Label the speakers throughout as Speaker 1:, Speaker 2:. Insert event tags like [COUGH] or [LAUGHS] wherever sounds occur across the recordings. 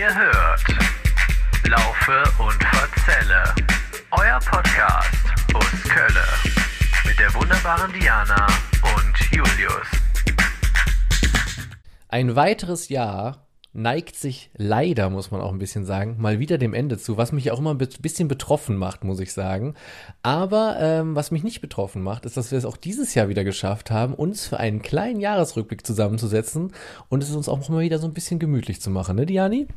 Speaker 1: Ihr hört. Laufe und Verzelle, euer Podcast aus Kölle mit der wunderbaren Diana und Julius.
Speaker 2: Ein weiteres Jahr neigt sich leider, muss man auch ein bisschen sagen, mal wieder dem Ende zu, was mich auch immer ein bisschen betroffen macht, muss ich sagen. Aber ähm, was mich nicht betroffen macht, ist, dass wir es auch dieses Jahr wieder geschafft haben, uns für einen kleinen Jahresrückblick zusammenzusetzen und es uns auch mal wieder so ein bisschen gemütlich zu machen, ne, Diani?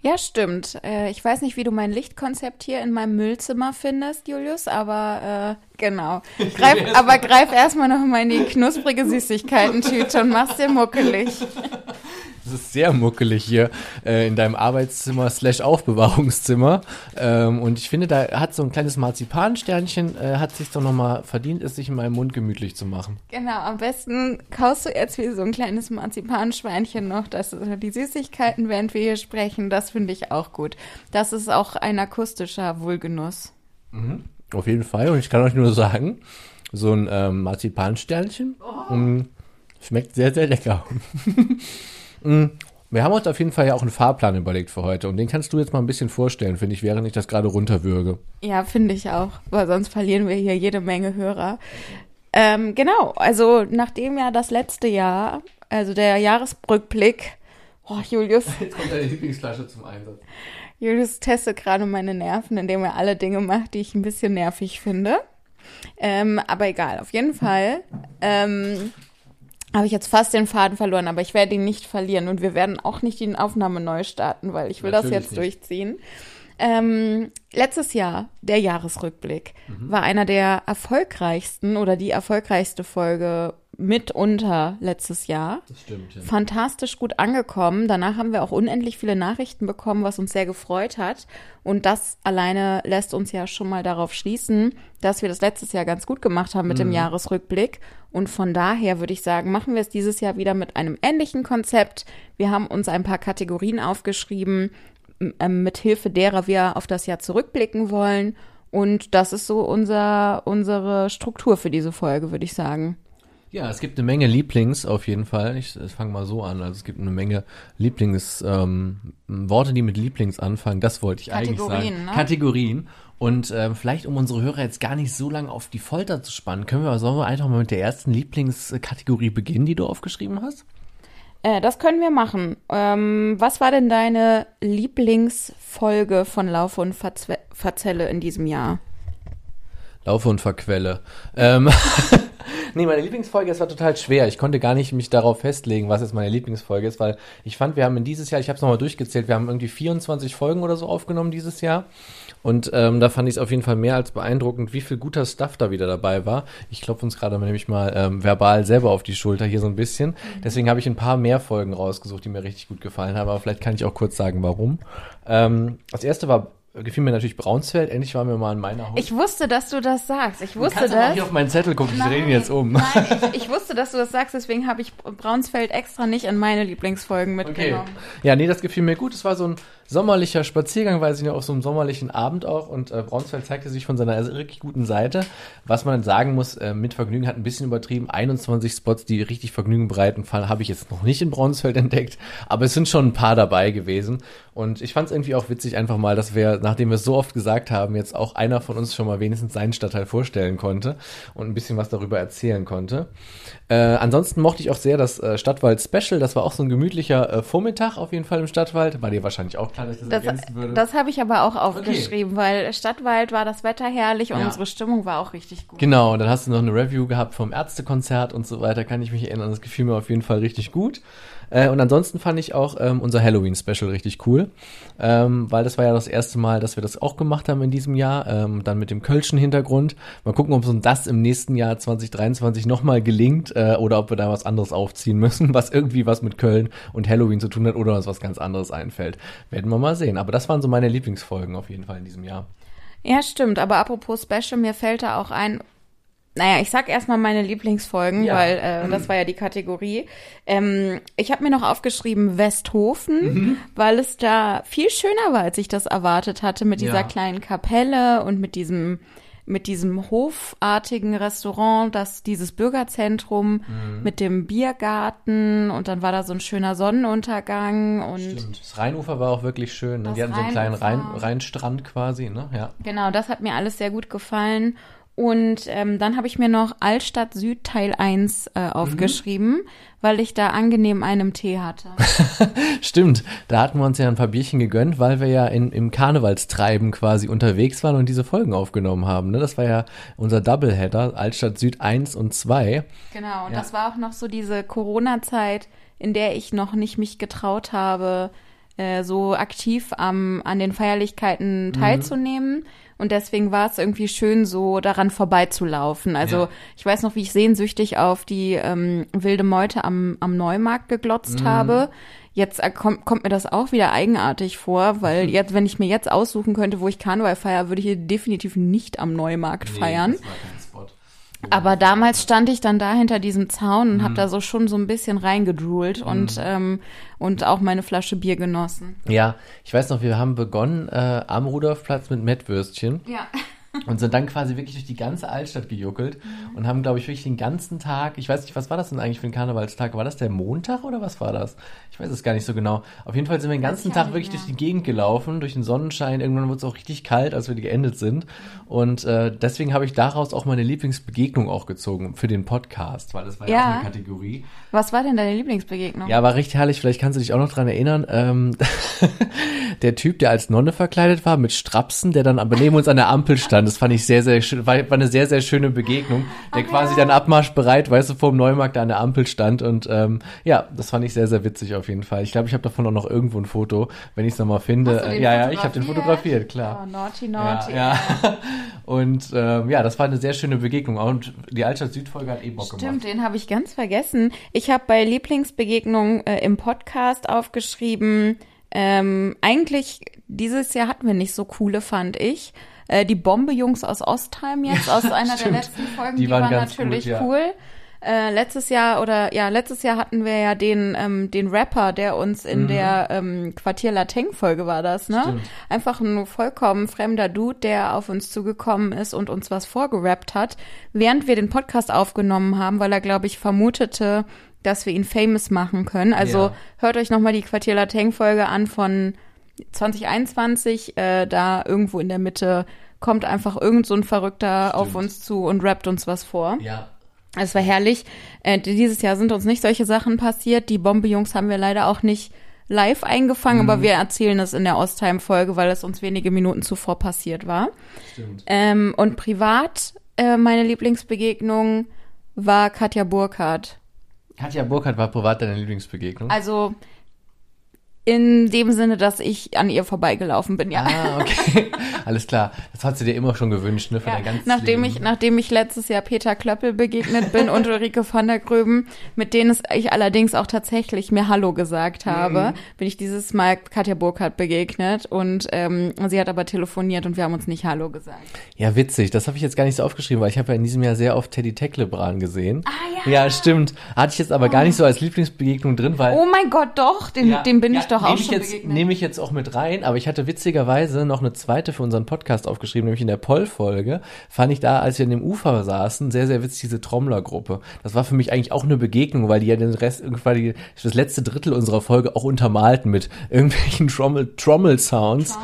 Speaker 3: Ja, stimmt. Äh, ich weiß nicht, wie du mein Lichtkonzept hier in meinem Müllzimmer findest, Julius, aber äh, genau. Greif, aber greif erstmal noch mal in die knusprige Süßigkeiten-Tüte und mach's dir muckelig. [LAUGHS]
Speaker 2: Es ist sehr muckelig hier äh, in deinem Arbeitszimmer slash Aufbewahrungszimmer. Ähm, und ich finde, da hat so ein kleines Marzipansternchen, äh, hat sich doch nochmal verdient, es sich in meinem Mund gemütlich zu machen.
Speaker 3: Genau, am besten kaust du jetzt wie so ein kleines Marzipanschweinchen noch, dass die Süßigkeiten, während wir hier sprechen, das finde ich auch gut. Das ist auch ein akustischer Wohlgenuss.
Speaker 2: Mhm. Auf jeden Fall. Und ich kann euch nur sagen, so ein ähm, Marzipansternchen oh. Mm, schmeckt sehr, sehr lecker. [LAUGHS] Mm, wir haben uns auf jeden Fall ja auch einen Fahrplan überlegt für heute und den kannst du jetzt mal ein bisschen vorstellen, finde ich, während ich das gerade runterwürge.
Speaker 3: Ja, finde ich auch, weil sonst verlieren wir hier jede Menge Hörer. Ähm, genau, also nachdem ja das letzte Jahr, also der Jahresrückblick, oh Julius.
Speaker 2: Jetzt kommt deine Lieblingsflasche zum Einsatz.
Speaker 3: Julius testet gerade meine Nerven, indem er alle Dinge macht, die ich ein bisschen nervig finde. Ähm, aber egal, auf jeden Fall. Ähm, habe ich jetzt fast den Faden verloren, aber ich werde ihn nicht verlieren und wir werden auch nicht die Aufnahme neu starten, weil ich will Natürlich das jetzt nicht. durchziehen. Ähm, letztes Jahr, der Jahresrückblick, mhm. war einer der erfolgreichsten oder die erfolgreichste Folge mitunter letztes Jahr.
Speaker 2: Das stimmt, ja.
Speaker 3: Fantastisch gut angekommen. Danach haben wir auch unendlich viele Nachrichten bekommen, was uns sehr gefreut hat. Und das alleine lässt uns ja schon mal darauf schließen, dass wir das letztes Jahr ganz gut gemacht haben mit mhm. dem Jahresrückblick. Und von daher würde ich sagen, machen wir es dieses Jahr wieder mit einem ähnlichen Konzept. Wir haben uns ein paar Kategorien aufgeschrieben, ähm, mit Hilfe derer wir auf das Jahr zurückblicken wollen. Und das ist so unser, unsere Struktur für diese Folge, würde ich sagen.
Speaker 2: Ja, es gibt eine Menge Lieblings auf jeden Fall. Ich, ich fange mal so an. Also es gibt eine Menge Lieblings ähm, Worte, die mit Lieblings anfangen. Das wollte ich eigentlich sagen. Ne? Kategorien. Und ähm, vielleicht, um unsere Hörer jetzt gar nicht so lange auf die Folter zu spannen, können wir, sollen wir einfach mal mit der ersten Lieblingskategorie beginnen, die du aufgeschrieben hast?
Speaker 3: Äh, das können wir machen. Ähm, was war denn deine Lieblingsfolge von Laufe und Verzwe Verzelle in diesem Jahr?
Speaker 2: Laufe und Verquelle. Ähm, [LAUGHS] nee, meine Lieblingsfolge, es war total schwer. Ich konnte gar nicht mich darauf festlegen, was jetzt meine Lieblingsfolge ist, weil ich fand, wir haben in dieses Jahr, ich habe es nochmal durchgezählt, wir haben irgendwie 24 Folgen oder so aufgenommen dieses Jahr. Und ähm, da fand ich es auf jeden Fall mehr als beeindruckend, wie viel guter Stuff da wieder dabei war. Ich klopfe uns gerade nämlich mal ähm, verbal selber auf die Schulter hier so ein bisschen. Deswegen habe ich ein paar mehr Folgen rausgesucht, die mir richtig gut gefallen haben. Aber vielleicht kann ich auch kurz sagen, warum. Ähm, das erste war gefiel mir natürlich Braunsfeld. Endlich waren wir mal in meiner
Speaker 3: Haut. Ich wusste, dass du das sagst. Ich wusste
Speaker 2: du kannst
Speaker 3: das.
Speaker 2: nicht auf meinen Zettel gucken, ich ihn jetzt um.
Speaker 3: Nein, ich, ich, wusste, dass du das sagst, deswegen habe ich Braunsfeld extra nicht in meine Lieblingsfolgen mitgenommen. Okay.
Speaker 2: Ja, nee, das gefiel mir gut. Es war so ein sommerlicher Spaziergang, weiß ich noch, auf so einem sommerlichen Abend auch. Und äh, Braunsfeld zeigte sich von seiner richtig guten Seite. Was man sagen muss, äh, mit Vergnügen hat ein bisschen übertrieben. 21 Spots, die richtig Vergnügen bereiten, habe ich jetzt noch nicht in Braunsfeld entdeckt. Aber es sind schon ein paar dabei gewesen. Und ich fand es irgendwie auch witzig, einfach mal, dass wir, nachdem wir es so oft gesagt haben, jetzt auch einer von uns schon mal wenigstens seinen Stadtteil vorstellen konnte und ein bisschen was darüber erzählen konnte. Äh, ansonsten mochte ich auch sehr das äh, Stadtwald Special. Das war auch so ein gemütlicher äh, Vormittag auf jeden Fall im Stadtwald. War dir wahrscheinlich auch ich das, das ergänzen würde.
Speaker 3: Das habe ich aber auch aufgeschrieben, okay. weil Stadtwald war das Wetter herrlich und ja. unsere Stimmung war auch richtig gut.
Speaker 2: Genau, dann hast du noch eine Review gehabt vom Ärztekonzert und so weiter, kann ich mich erinnern. Das gefiel mir auf jeden Fall richtig gut. Äh, und ansonsten fand ich auch ähm, unser Halloween-Special richtig cool, ähm, weil das war ja das erste Mal, dass wir das auch gemacht haben in diesem Jahr, ähm, dann mit dem Kölschen Hintergrund. Mal gucken, ob uns das im nächsten Jahr 2023 nochmal gelingt äh, oder ob wir da was anderes aufziehen müssen, [LAUGHS] was irgendwie was mit Köln und Halloween zu tun hat oder uns was ganz anderes einfällt. Werden wir mal sehen. Aber das waren so meine Lieblingsfolgen auf jeden Fall in diesem Jahr.
Speaker 3: Ja, stimmt. Aber apropos Special, mir fällt da auch ein, naja, ich sag erstmal meine Lieblingsfolgen, ja. weil äh, das war ja die Kategorie. Ähm, ich habe mir noch aufgeschrieben Westhofen, mhm. weil es da viel schöner war, als ich das erwartet hatte, mit dieser ja. kleinen Kapelle und mit diesem mit diesem hofartigen Restaurant, das dieses Bürgerzentrum
Speaker 2: Mhm.
Speaker 3: mit dem Biergarten und dann war da so ein schöner Sonnenuntergang und
Speaker 2: Stimmt. Das Rheinufer war auch wirklich schön. Ne? Die hatten so einen kleinen Rhein. Rheinstrand quasi, ne? Ja.
Speaker 3: Genau, das hat mir alles sehr gut gefallen. Und ähm, dann habe ich mir noch Altstadt Süd Teil 1
Speaker 2: Mhm.
Speaker 3: äh, aufgeschrieben, weil ich da angenehm einen Tee hatte. [LAUGHS]
Speaker 2: Stimmt, da hatten wir uns ja ein paar Bierchen gegönnt, weil wir ja in, im Karnevalstreiben quasi unterwegs waren und diese Folgen aufgenommen haben. Ne? Das war ja unser Doubleheader, Altstadt Süd 1 und 2.
Speaker 3: Genau, und
Speaker 2: Ja.
Speaker 3: das war auch noch so diese Corona-Zeit, in der ich noch nicht mich getraut habe, äh, so aktiv am, an den Feierlichkeiten teilzunehmen. Und deswegen war es irgendwie schön, so daran vorbeizulaufen. Also
Speaker 2: Ja.
Speaker 3: ich weiß noch, wie ich sehnsüchtig auf die ähm, wilde Meute am, am Neumarkt geglotzt habe. Jetzt äh, kommt, kommt mir das auch wieder eigenartig vor, weil jetzt, wenn ich mir jetzt aussuchen könnte, wo ich Karneval feiere, würde ich hier definitiv nicht am Neumarkt feiern.
Speaker 2: das war kein Spot.
Speaker 3: Aber damals stand ich dann da hinter diesem Zaun und
Speaker 2: Mhm.
Speaker 3: habe da so schon so ein bisschen reingedruhlt und, ähm, und auch meine Flasche Bier genossen.
Speaker 2: Ja, ich weiß noch, wir haben begonnen äh, am Rudolfplatz mit Mettwürstchen
Speaker 3: Ja.
Speaker 2: Und sind dann quasi wirklich durch die ganze Altstadt gejuckelt und haben, glaube ich, wirklich den ganzen Tag, ich weiß nicht, was war das denn eigentlich für ein Karnevalstag? War das der Montag oder was war das? Ich weiß es gar nicht so genau. Auf jeden Fall sind wir den ganzen Tag wirklich
Speaker 3: mehr.
Speaker 2: durch die Gegend gelaufen, durch den Sonnenschein. Irgendwann wurde es auch richtig kalt, als wir geendet sind. Und äh, deswegen habe ich daraus auch meine Lieblingsbegegnung auch gezogen für den Podcast, weil das war ja,
Speaker 3: Ja.
Speaker 2: auch eine Kategorie.
Speaker 3: Was war denn deine Lieblingsbegegnung?
Speaker 2: Ja, war richtig herrlich. Vielleicht kannst du dich auch noch dran erinnern. Ähm, [LAUGHS] der Typ, der als Nonne verkleidet war, mit Strapsen, der dann aber neben uns an der Ampel stand. Das fand ich sehr, sehr schön. War, war eine sehr, sehr schöne Begegnung. Der quasi dann abmarschbereit, weißt du, vor dem Neumarkt da an der Ampel stand. Und ähm, ja, das fand ich sehr, sehr witzig auf jeden Fall. Ich glaube, ich habe davon auch noch irgendwo ein Foto, wenn ich es nochmal finde. Äh, ja, ja, ich habe den fotografiert, klar.
Speaker 3: Oh, naughty,
Speaker 2: Ja,
Speaker 3: naughty.
Speaker 2: ja. [LAUGHS] Und ähm, ja, das war eine sehr schöne Begegnung. Und die Altstadt Südfolge hat eh Bock gemacht.
Speaker 3: Stimmt, den habe ich ganz vergessen. Ich habe bei Lieblingsbegegnung äh, im Podcast aufgeschrieben, ähm, eigentlich dieses Jahr hatten wir nicht so coole, fand ich. Äh, die Bombe-Jungs aus Ostheim jetzt, aus [LAUGHS] einer der letzten Folgen,
Speaker 2: Die
Speaker 3: die,
Speaker 2: waren
Speaker 3: waren, natürlich
Speaker 2: gut, ja.
Speaker 3: cool. Äh, letztes Jahr oder ja, letztes Jahr hatten wir ja den, ähm, den Rapper, der uns in der ähm, Quartier Lateng-Folge war das, ne?
Speaker 2: Mhm. Stimmt.
Speaker 3: Einfach ein vollkommen fremder Dude, der auf uns zugekommen ist und uns was vorgerappt hat, während wir den Podcast aufgenommen haben, weil er, glaube ich, vermutete, dass wir ihn famous machen können. Also
Speaker 2: Ja.
Speaker 3: hört euch nochmal die Quartier Lateng-Folge an von 2021. Äh, da irgendwo in der Mitte kommt einfach irgend so ein Verrückter auf uns zu und rappt uns was vor.
Speaker 2: Ja,
Speaker 3: Es war herrlich. Äh, dieses Jahr sind uns nicht solche Sachen passiert. Die Bombe-Jungs haben wir leider auch nicht live eingefangen,
Speaker 2: Mhm.
Speaker 3: aber wir erzählen es in der Ostheim-Folge, weil es uns wenige Minuten zuvor passiert war.
Speaker 2: stimmt.
Speaker 3: Ähm, und privat, äh, meine Lieblingsbegegnung war Katja Burkhardt.
Speaker 2: Katja Burkhardt war privat deine Lieblingsbegegnung.
Speaker 3: Also in dem Sinne, dass ich an ihr vorbeigelaufen bin, ja.
Speaker 2: Ah, okay. [LAUGHS] Alles klar. Das hat sie dir immer schon gewünscht, ne? Für
Speaker 3: Ja,
Speaker 2: dein ganzes
Speaker 3: nachdem
Speaker 2: Leben.
Speaker 3: ich, nachdem ich letztes Jahr Peter Klöppel begegnet bin und [LAUGHS] Ulrike van der Gröben, mit denen ich allerdings auch tatsächlich mir Hallo gesagt habe, bin ich dieses Mal Katja Burkhardt begegnet und ähm, sie hat aber telefoniert und wir haben uns nicht Hallo gesagt.
Speaker 2: Ja, witzig. Das habe ich jetzt gar nicht so aufgeschrieben, weil ich habe ja in diesem Jahr sehr oft Teddy Tecklebrand gesehen.
Speaker 3: Ah ja.
Speaker 2: Ja, stimmt. Hatte ich jetzt aber gar nicht so als Lieblingsbegegnung drin, weil
Speaker 3: Oh mein Gott, doch, den,
Speaker 2: Ja,
Speaker 3: dem bin
Speaker 2: ja,
Speaker 3: ich doch auch
Speaker 2: nehme ich
Speaker 3: schon
Speaker 2: jetzt,
Speaker 3: begegnet.
Speaker 2: Nehme ich jetzt auch mit rein, aber ich hatte witzigerweise noch eine zweite für unseren Podcast aufgeschrieben, nämlich in der Poll-Folge, fand ich da, als wir in dem Ufer saßen, sehr, sehr witzig, diese Trommlergruppe. Das war für mich eigentlich auch eine Begegnung, weil die ja den Rest, irgendwie das letzte Drittel unserer Folge auch untermalten mit irgendwelchen Trommel, Trommel-Sounds.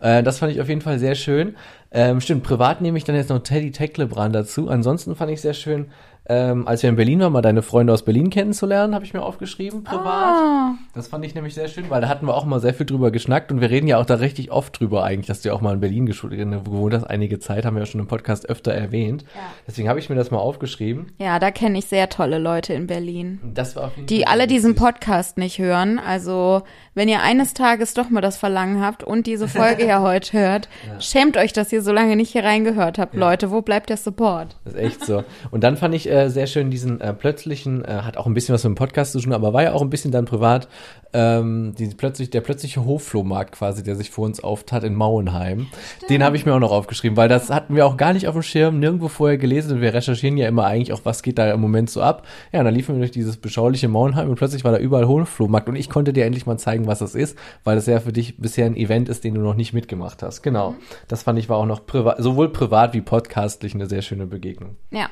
Speaker 2: Äh, das fand ich auf jeden Fall sehr schön. Ähm, stimmt, privat nehme ich dann jetzt noch Teddy Tecklebrand dazu. Ansonsten fand ich sehr schön, ähm, als wir in Berlin waren, mal deine Freunde aus Berlin kennenzulernen, habe ich mir aufgeschrieben, privat.
Speaker 3: Ah.
Speaker 2: Das fand ich nämlich sehr schön, weil da hatten wir auch mal sehr viel drüber geschnackt und wir reden ja auch da richtig oft drüber eigentlich, dass du ja auch mal in Berlin geschu- gewohnt hast, einige Zeit, haben wir ja schon im Podcast öfter erwähnt.
Speaker 3: Ja.
Speaker 2: Deswegen habe ich mir das mal aufgeschrieben.
Speaker 3: Ja, da kenne ich sehr tolle Leute in Berlin.
Speaker 2: Das war jeden
Speaker 3: die alle diesen. Podcast nicht hören. Also, wenn ihr eines Tages doch mal das Verlangen habt und diese Folge [LAUGHS] ja heute hört, schämt euch, dass ihr so lange nicht hier reingehört habt, Leute. Wo bleibt der Support?
Speaker 2: Das ist echt so. Und dann fand ich äh, sehr schön diesen äh, plötzlichen, äh, hat auch ein bisschen was mit dem Podcast zu tun, aber war ja auch ein bisschen dann privat, ähm, die, plötzlich, der plötzliche Hofflohmarkt quasi, der sich vor uns auftat in Mauenheim. Den habe ich mir auch noch aufgeschrieben, weil das hatten wir auch gar nicht auf dem Schirm, nirgendwo vorher gelesen und wir recherchieren ja immer eigentlich auch, was geht da im Moment so ab. Ja, und dann liefen wir durch dieses beschauliche Mauenheim und plötzlich war da überall Hoflohmarkt und ich konnte dir endlich mal zeigen, was das ist, weil das ja für dich bisher ein Event ist, den du noch nicht mitgemacht hast. Genau.
Speaker 3: Mhm.
Speaker 2: Das fand ich war auch noch privat, sowohl privat wie podcastlich eine sehr schöne Begegnung.
Speaker 3: Ja.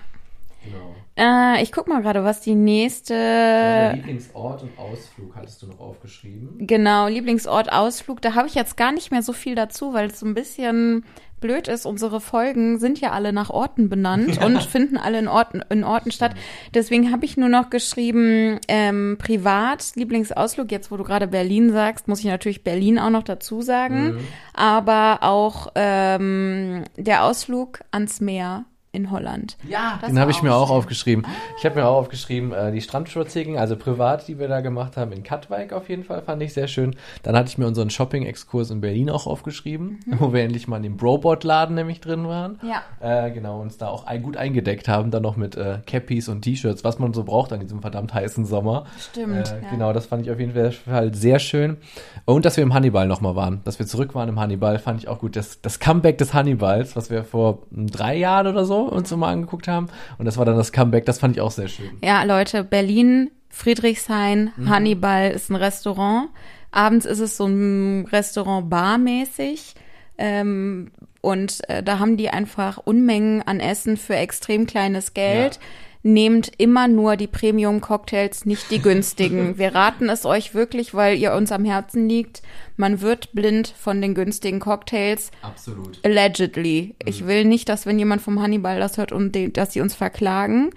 Speaker 2: Genau.
Speaker 3: Äh, ich guck mal gerade, was die nächste.
Speaker 2: Dein Lieblingsort und Ausflug hattest du noch aufgeschrieben.
Speaker 3: Genau, Lieblingsort, Ausflug. Da habe ich jetzt gar nicht mehr so viel dazu, weil es so ein bisschen blöd ist. Unsere Folgen sind ja alle nach Orten benannt [LAUGHS] und finden alle in Orten, in Orten statt. Deswegen habe ich nur noch geschrieben, ähm, privat, Lieblingsausflug. Jetzt, wo du gerade Berlin sagst, muss ich natürlich Berlin auch noch dazu sagen. Aber auch ähm, der Ausflug ans Meer in Holland.
Speaker 2: Ja,
Speaker 3: Das
Speaker 2: den habe ich mir
Speaker 3: auch
Speaker 2: aufgeschrieben. Ich habe mir auch aufgeschrieben, äh, die Strandspaziergänge, also privat, die wir da gemacht haben in Katwijk auf jeden Fall, fand ich sehr schön. Dann hatte ich mir unseren Shopping-Exkurs in Berlin auch aufgeschrieben, wo wir endlich mal in dem Brobot-Laden nämlich drin waren.
Speaker 3: Mhm. Ja.
Speaker 2: Äh, genau, uns da auch ein, gut eingedeckt haben, dann noch mit äh, Cappies und T-Shirts, was man so braucht an diesem verdammt heißen Sommer.
Speaker 3: Stimmt,
Speaker 2: Äh,
Speaker 3: ja.
Speaker 2: Genau, das fand ich auf jeden Fall sehr schön. Und dass wir im Hannibal nochmal waren, dass wir zurück waren im Hannibal, fand ich auch gut. Das, das Comeback des Hannibals, was wir vor hm, drei Jahren oder so uns so mal angeguckt haben. Und das war dann das Comeback, das fand ich auch sehr schön.
Speaker 3: Ja, Leute, Berlin, Friedrichshain, Hannibal ist ein Restaurant. Abends ist es so ein Restaurant barmäßig. Ähm, und äh, da haben die einfach Unmengen an Essen für extrem kleines Geld. Nehmt immer nur die Premium-Cocktails, nicht die günstigen. Wir raten es euch wirklich, weil ihr uns am Herzen liegt. Man wird blind von den günstigen Cocktails.
Speaker 2: Absolut.
Speaker 3: Allegedly. Ich will nicht, dass wenn jemand vom Hannibal das hört und den, dass sie uns verklagen.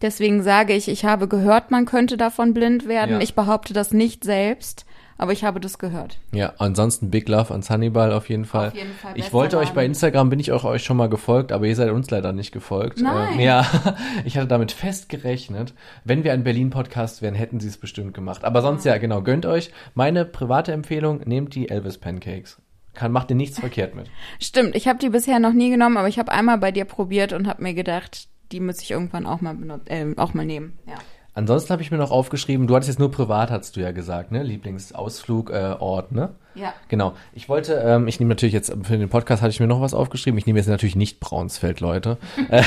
Speaker 3: Deswegen sage ich, ich habe gehört, man könnte davon blind werden.
Speaker 2: Ja.
Speaker 3: Ich behaupte das nicht selbst, aber ich habe das gehört.
Speaker 2: Ja, ansonsten Big Love ans Hannibal auf jeden Fall.
Speaker 3: Auf jeden Fall,
Speaker 2: Ich wollte euch bei. Instagram, bin ich auch euch schon mal gefolgt, aber ihr seid uns leider nicht gefolgt.
Speaker 3: Nein.
Speaker 2: Ähm, ja, [LAUGHS] ich hatte damit fest gerechnet. Wenn wir ein Berlin-Podcast wären, hätten sie es bestimmt gemacht. Aber sonst ja, genau, gönnt euch. Meine private Empfehlung, nehmt die Elvis Pancakes. Kann, macht ihr nichts verkehrt mit. [LAUGHS]
Speaker 3: Stimmt, ich habe die bisher noch nie genommen, aber ich habe einmal bei dir probiert und habe mir gedacht, die muss ich irgendwann auch mal benut äh, auch mal nehmen. Ja.
Speaker 2: Ansonsten habe ich mir noch aufgeschrieben, du hattest jetzt nur privat, hast du ja gesagt, ne? Lieblingsausflug, äh, Ort, ne?
Speaker 3: Ja.
Speaker 2: Genau. Ich wollte, ähm, ich nehme natürlich jetzt für den Podcast hatte ich mir noch was aufgeschrieben. Ich nehme jetzt natürlich nicht Braunsfeld, Leute. [LAUGHS]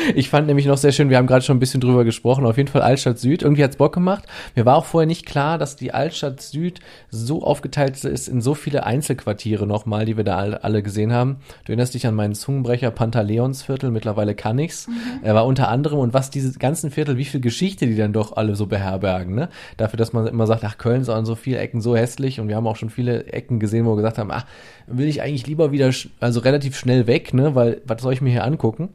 Speaker 2: [LAUGHS] Ich fand nämlich noch sehr schön, wir haben gerade schon ein bisschen drüber gesprochen, auf jeden Fall Altstadt Süd. Irgendwie hat's Bock gemacht. Mir war auch vorher nicht klar, dass die Altstadt Süd so aufgeteilt ist in so viele Einzelquartiere nochmal, die wir da alle, gesehen haben. Du erinnerst dich an meinen Zungenbrecher Pantaleonsviertel, mittlerweile kann ich's. Er war unter anderem und was diese ganzen Viertel, wie viel Geschichte die dann doch alle so beherbergen, ne? Dafür, dass man immer sagt, ach, Köln ist an so vielen Ecken so hässlich und wir haben auch schon viele Ecken gesehen, wo wir gesagt haben, ach, will ich eigentlich lieber wieder, also relativ schnell weg, ne? Weil, was soll ich mir hier angucken?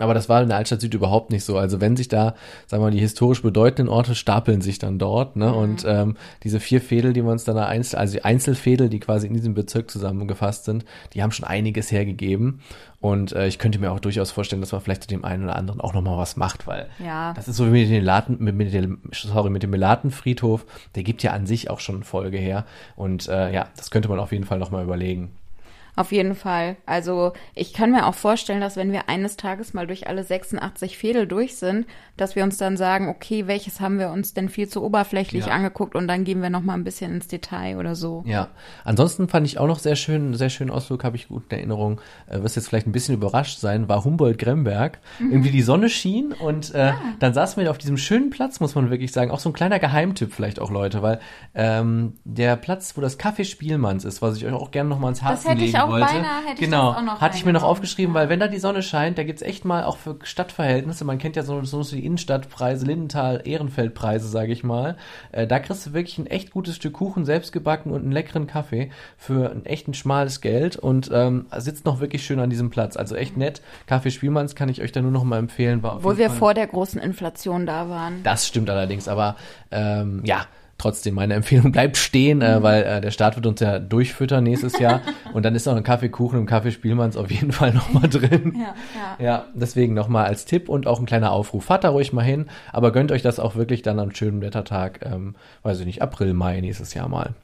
Speaker 2: Aber das war in der Altstadt Süd überhaupt nicht so. Also wenn sich da, sagen wir mal, die historisch bedeutenden Orte stapeln sich dann dort, ne? Und ähm, diese vier Fädel, die wir uns dann da einzel, also die Einzelfädel, die quasi in diesem Bezirk zusammengefasst sind, die haben schon einiges hergegeben. Und äh, ich könnte mir auch durchaus vorstellen, dass man vielleicht zu dem einen oder anderen auch nochmal was macht, weil
Speaker 3: Ja.
Speaker 2: das ist so wie mit dem Laten, mit, mit dem, sorry, mit dem Melatenfriedhof, der gibt ja an sich auch schon Folge her. Und äh, ja, das könnte man auf jeden Fall nochmal überlegen.
Speaker 3: Auf jeden Fall. Also ich kann mir auch vorstellen, dass wenn wir eines Tages mal durch alle 86 Fädel durch sind, dass wir uns dann sagen, okay, welches haben wir uns denn viel zu oberflächlich
Speaker 2: Ja.
Speaker 3: angeguckt und dann gehen wir noch mal ein bisschen ins Detail oder so.
Speaker 2: Ja, ansonsten fand ich auch noch sehr schön, einen sehr schönen Ausflug, habe ich gut in Erinnerung, äh, wirst jetzt vielleicht ein bisschen überrascht sein, war Humboldt-Gremberg. Irgendwie die Sonne schien und äh, dann saßen wir auf diesem schönen Platz, muss man wirklich sagen, auch so ein kleiner Geheimtipp vielleicht auch, Leute, weil ähm, der Platz, wo das Café Spielmanns ist, was ich euch auch gerne noch mal ans
Speaker 3: ich
Speaker 2: legen
Speaker 3: auch
Speaker 2: wollte.
Speaker 3: beinahe- hätte ich
Speaker 2: genau,
Speaker 3: das auch noch
Speaker 2: hatte ich mir noch aufgeschrieben, weil wenn da die Sonne scheint, da gibt's echt mal auch für Stadtverhältnisse, man kennt ja so, so die Innenstadtpreise, Lindenthal, Ehrenfeldpreise, sage ich mal. Äh, da kriegst du wirklich ein echt gutes Stück Kuchen, selbst gebacken und einen leckeren Kaffee für ein echt ein schmales Geld und ähm, sitzt noch wirklich schön an diesem Platz. Also echt nett. Kaffee Spielmanns kann ich euch da nur noch mal empfehlen. War jeden
Speaker 3: wir
Speaker 2: Fall-
Speaker 3: vor der großen Inflation da waren.
Speaker 2: das stimmt allerdings, aber ähm, ja, trotzdem, meine [LAUGHS] Empfehlung bleibt stehen, äh, weil äh, der Staat wird uns ja durchfüttern nächstes Jahr [LAUGHS] und dann ist noch ein Kaffeekuchen im Kaffee Spielmanns auf jeden Fall nochmal drin.
Speaker 3: Ja, ja.
Speaker 2: Ja, deswegen nochmal als Tipp und auch ein kleiner Aufruf. Fahrt da ruhig mal hin, aber gönnt euch das auch wirklich dann am schönen Wettertag, ähm, weiß ich nicht, April, Mai nächstes Jahr mal.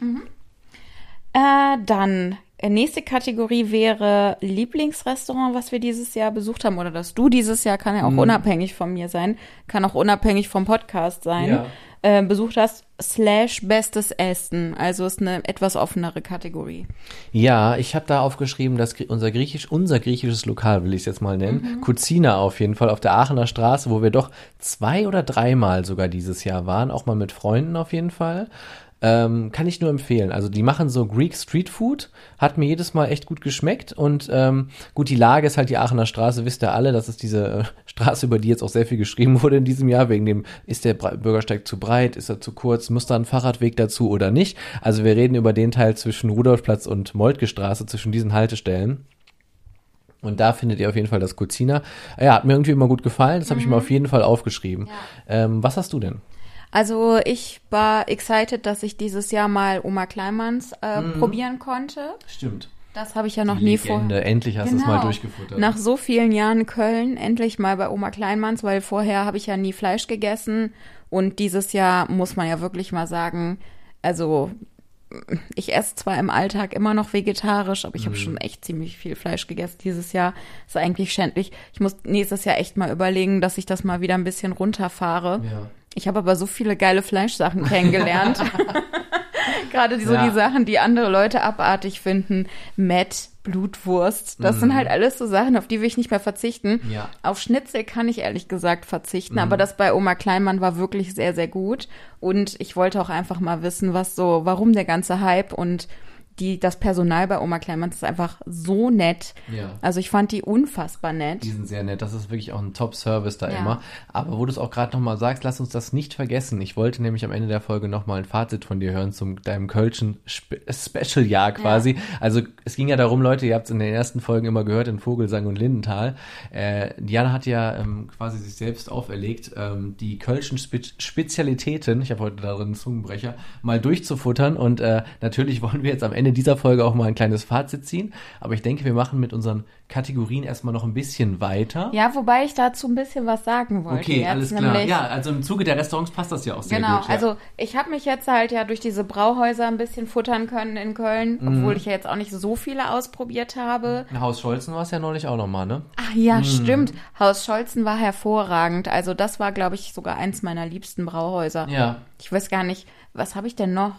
Speaker 3: Äh, dann, äh, nächste Kategorie wäre Lieblingsrestaurant, was wir dieses Jahr besucht haben. Oder das du dieses Jahr, kann ja auch unabhängig von mir sein, kann auch unabhängig vom Podcast sein.
Speaker 2: Ja.
Speaker 3: Äh, besucht hast, slash bestes Essen. Also ist eine etwas offenere Kategorie.
Speaker 2: Ja, ich habe da aufgeschrieben, dass unser griechisch, unser griechisches Lokal, will ich es jetzt mal nennen, Cucina auf jeden Fall auf der Aachener Straße, wo wir doch zwei oder dreimal sogar dieses Jahr waren, auch mal mit Freunden auf jeden Fall. Ähm, kann ich nur empfehlen. Also die machen so Greek Street Food, hat mir jedes Mal echt gut geschmeckt und ähm, gut, die Lage ist halt die Aachener Straße, wisst ihr alle, das ist diese äh, [LAUGHS] Straße, über die jetzt auch sehr viel geschrieben [LAUGHS] wurde in diesem Jahr, wegen dem, ist der Bürgersteig zu breit, ist er zu kurz, muss da ein Fahrradweg dazu oder nicht. Also wir reden über den Teil zwischen Rudolfplatz und Moltke Straße, zwischen diesen Haltestellen. Und da findet ihr auf jeden Fall das Cucina. Ja, hat mir irgendwie immer gut gefallen, das habe ich mir auf jeden Fall aufgeschrieben. Ähm, was hast du denn?
Speaker 3: Also ich war excited, dass ich dieses Jahr mal Oma Kleinmanns äh,
Speaker 2: Mhm.
Speaker 3: probieren konnte.
Speaker 2: Stimmt.
Speaker 3: Das habe ich ja noch nie vor.
Speaker 2: Endlich hast du es mal durchgefuttert.
Speaker 3: Nach so vielen Jahren Köln endlich mal bei Oma Kleinmanns, weil vorher habe ich ja nie Fleisch gegessen und dieses Jahr muss man ja wirklich mal sagen, also ich esse zwar im Alltag immer noch vegetarisch, aber ich
Speaker 2: Mhm.
Speaker 3: habe schon echt ziemlich viel Fleisch gegessen dieses Jahr. Ist eigentlich schändlich. Ich muss nächstes Jahr echt mal überlegen, dass ich das mal wieder ein bisschen runterfahre.
Speaker 2: Ja.
Speaker 3: Ich habe aber so viele geile Fleischsachen kennengelernt. [LAUGHS] Gerade die, so
Speaker 2: Ja.
Speaker 3: die Sachen, die andere Leute abartig finden. Met, Blutwurst. Das sind halt alles so Sachen, auf die will ich nicht mehr verzichten.
Speaker 2: Mhm. Ja. Mhm.
Speaker 3: Auf Schnitzel kann ich ehrlich gesagt verzichten, aber das bei Oma Kleinmann war wirklich sehr, sehr gut. Und ich wollte auch einfach mal wissen, was so, warum der ganze Hype und die, das Personal bei Oma Kleinmann ist einfach so nett.
Speaker 2: Ja.
Speaker 3: Also ich fand die unfassbar nett.
Speaker 2: Die sind sehr nett. Das ist wirklich auch ein Top-Service da
Speaker 3: Ja.
Speaker 2: immer. Aber wo du es auch gerade nochmal sagst, lass uns das nicht vergessen. Ich wollte nämlich am Ende der Folge nochmal ein Fazit von dir hören zum deinem Kölschen Spe Special-Jahr quasi. Also es ging ja darum, Leute, ihr habt es in den ersten Folgen immer gehört, in Vogelsang und Lindenthal. Äh, Diana hat ja ähm, quasi sich selbst auferlegt, ähm, die Kölschen Spe Spezialitäten, ich habe heute darin einen Zungenbrecher, mal durchzufuttern. Und äh, natürlich wollen wir jetzt am Ende dieser Folge auch mal ein kleines Fazit ziehen. Aber ich denke, wir machen mit unseren Kategorien erstmal noch ein bisschen weiter.
Speaker 3: Ja, wobei ich dazu ein bisschen was sagen wollte.
Speaker 2: Okay,
Speaker 3: jetzt,
Speaker 2: alles klar. Ja, also im Zuge der Restaurants passt das ja auch sehr
Speaker 3: Genau,
Speaker 2: gut. Ja.
Speaker 3: also ich habe mich jetzt halt ja durch diese Brauhäuser ein bisschen futtern können in Köln,
Speaker 2: Mhm.
Speaker 3: obwohl ich ja jetzt auch nicht so viele ausprobiert habe.
Speaker 2: Haus Scholzen war es ja neulich auch nochmal, ne?
Speaker 3: Ach ja, stimmt. Haus Scholzen war hervorragend. Also das war, glaube ich, sogar eins meiner liebsten Brauhäuser.
Speaker 2: Ja.
Speaker 3: Ich weiß gar nicht, was habe ich denn noch?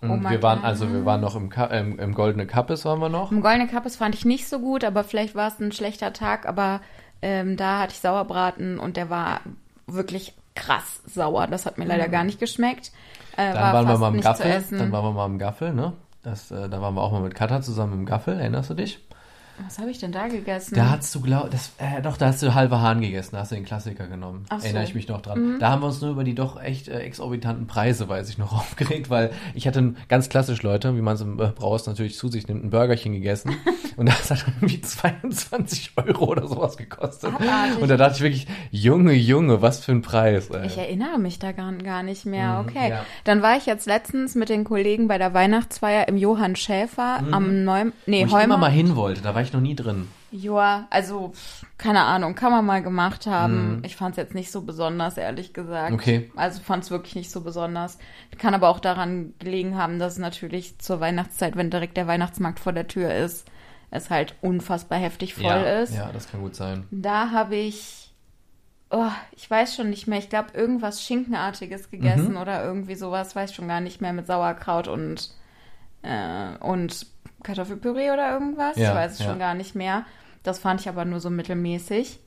Speaker 2: Und
Speaker 3: Oh
Speaker 2: wir waren,
Speaker 3: Gott.
Speaker 2: also wir waren noch im, Ka ähm, im Goldene Kappes waren wir noch.
Speaker 3: Im Goldene Kappes fand ich nicht so gut, aber vielleicht war es ein schlechter Tag. Aber ähm, da hatte ich Sauerbraten und der war wirklich krass sauer. Das hat mir leider gar nicht geschmeckt. Äh,
Speaker 2: Dann waren wir mal im Gaffel. Dann waren wir mal im Gaffel, ne? Das, äh, da waren wir auch mal mit Katha zusammen im Gaffel, erinnerst du dich?
Speaker 3: Was habe ich denn da gegessen?
Speaker 2: Da hast du, glaub, das, äh, doch, da hast du halbe Hahn gegessen, da hast du den Klassiker genommen.
Speaker 3: So. Mhm.
Speaker 2: Erinnere ich mich noch dran. Da haben wir uns nur über die doch echt äh, exorbitanten Preise, weiß ich noch, [LAUGHS] aufgeregt, weil ich hatte ganz klassisch, Leute, wie man es im äh, Brauhaus natürlich zu sich nimmt, ein Burgerchen gegessen [LAUGHS] und das hat irgendwie 22 Euro oder sowas gekostet.
Speaker 3: Abartig.
Speaker 2: Und da dachte ich wirklich, Junge, Junge, was für ein Preis, ey.
Speaker 3: Ich erinnere mich da gar, gar nicht mehr. Okay.
Speaker 2: Mhm, ja.
Speaker 3: Dann war ich jetzt letztens mit den Kollegen bei der Weihnachtsfeier im Johann Schäfer am Neum nee,
Speaker 2: Wo ich immer mal hin wollte, da war ich noch nie drin.
Speaker 3: Ja, also keine Ahnung, kann man mal gemacht haben.
Speaker 2: Mhm.
Speaker 3: Ich fand es jetzt nicht so besonders, ehrlich gesagt.
Speaker 2: Okay.
Speaker 3: Also fand es wirklich nicht so besonders. Kann aber auch daran gelegen haben, dass es natürlich zur Weihnachtszeit, wenn direkt der Weihnachtsmarkt vor der Tür ist, es halt unfassbar heftig voll
Speaker 2: ja,
Speaker 3: ist.
Speaker 2: ja, das kann gut sein.
Speaker 3: Da habe ich, oh, ich weiß schon nicht mehr, ich glaube irgendwas Schinkenartiges gegessen
Speaker 2: Mhm.
Speaker 3: oder irgendwie sowas, weiß schon gar nicht mehr mit Sauerkraut und, äh, und Kartoffelpüree oder irgendwas.
Speaker 2: Ja,
Speaker 3: ich weiß es
Speaker 2: ja.
Speaker 3: schon gar nicht mehr. Das fand ich aber nur so mittelmäßig.